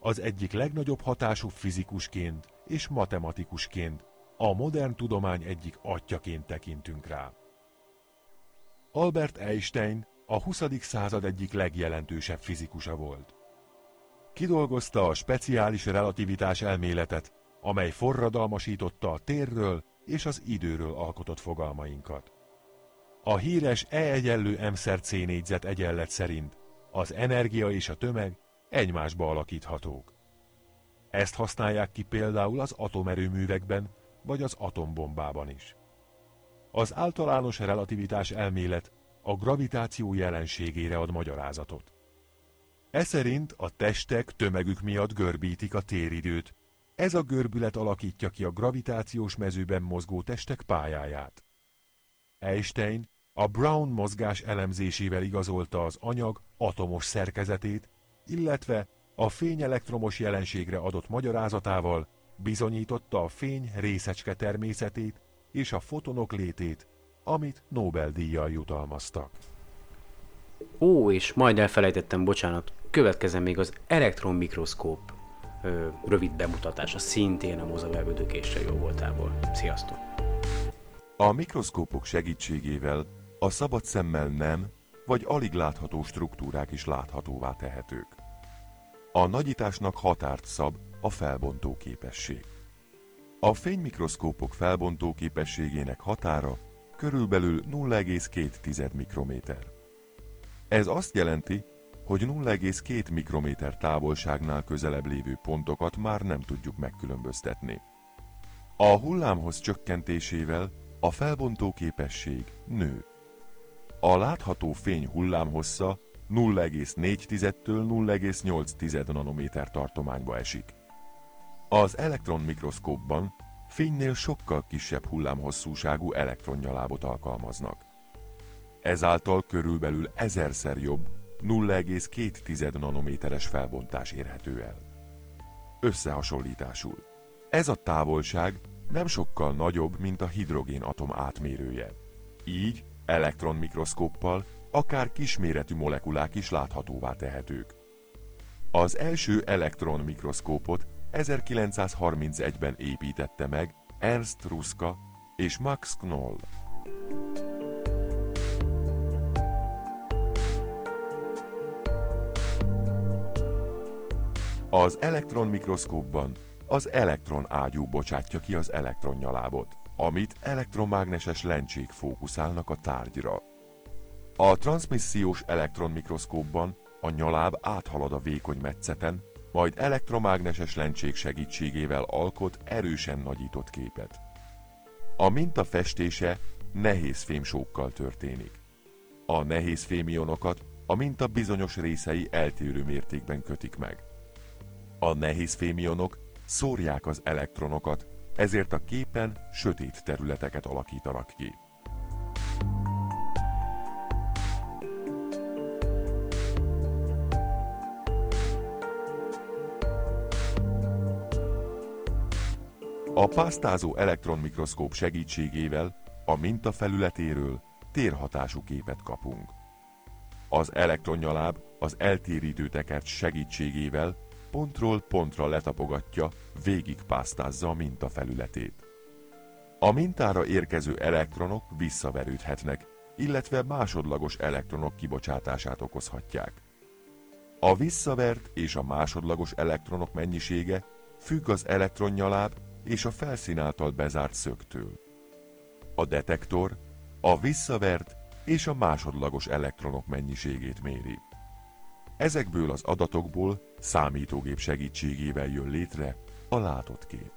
Speaker 6: Az egyik legnagyobb hatású fizikusként és matematikusként, a modern tudomány egyik atyaként tekintünk rá. Albert Einstein a 20. század egyik legjelentősebb fizikusa volt. Kidolgozta a speciális relativitás elméletet, amely forradalmasította a térről és az időről alkotott fogalmainkat. A híres E egyenlő M C négyzet egyenlet szerint az energia és a tömeg egymásba alakíthatók. Ezt használják ki például az atomerőművekben vagy az atombombában is. Az általános relativitás elmélet a gravitáció jelenségére ad magyarázatot. E szerint a testek tömegük miatt görbítik a téridőt, ez a görbület alakítja ki a gravitációs mezőben mozgó testek pályáját. Einstein a Brown mozgás elemzésével igazolta az anyag atomos szerkezetét, illetve a fényelektromos jelenségre adott magyarázatával bizonyította a fény részecske természetét és a fotonok létét, amit Nobel-díjjal jutalmaztak.
Speaker 5: Ó, és majd elfelejtettem, bocsánat, következem még az elektronmikroszkóp ö, rövid bemutatása, szintén a mozavelvődőkéssel jó voltából. Sziasztok!
Speaker 6: A mikroszkópok segítségével a szabad szemmel nem, vagy alig látható struktúrák is láthatóvá tehetők. A nagyításnak határt szab a felbontó képesség. A fénymikroszkópok felbontó képességének határa körülbelül 0,2 mikrométer. Ez azt jelenti, hogy 0,2 mikrométer távolságnál közelebb lévő pontokat már nem tudjuk megkülönböztetni. A hullámhoz csökkentésével a felbontó képesség nő. A látható fény hullámhossza 0,4-től 0,8 nanométer tartományba esik. Az elektronmikroszkópban fénynél sokkal kisebb hullámhosszúságú elektronnyalábot alkalmaznak. Ezáltal körülbelül ezerszer jobb 0,2 nanométeres felbontás érhető el. Összehasonlításul. Ez a távolság nem sokkal nagyobb, mint a hidrogén atom átmérője. Így elektronmikroszkóppal akár kisméretű molekulák is láthatóvá tehetők. Az első elektronmikroszkópot 1931-ben építette meg Ernst Ruska és Max Knoll. Az elektronmikroszkópban az elektron ágyú bocsátja ki az elektronnyalábot, amit elektromágneses lencsék fókuszálnak a tárgyra. A transmissziós elektronmikroszkópban a nyaláb áthalad a vékony metszeten, majd elektromágneses lencsék segítségével alkot erősen nagyított képet. A minta festése
Speaker 7: nehéz fémsókkal történik. A nehéz fémionokat a minta bizonyos részei eltérő mértékben kötik meg. A nehéz fémionok szórják az elektronokat, ezért a képen sötét területeket alakítanak ki. A pásztázó elektronmikroszkóp segítségével a minta felületéről térhatású képet kapunk. Az elektronyaláb az eltérítő tekert segítségével pontról pontra letapogatja, végigpásztázza a minta felületét. A mintára érkező elektronok visszaverődhetnek, illetve másodlagos elektronok kibocsátását okozhatják. A visszavert és a másodlagos elektronok mennyisége függ az elektronyaláb és a felszín által bezárt szögtől. A detektor a visszavert és a másodlagos elektronok mennyiségét méri. Ezekből az adatokból számítógép segítségével jön létre a látott kép.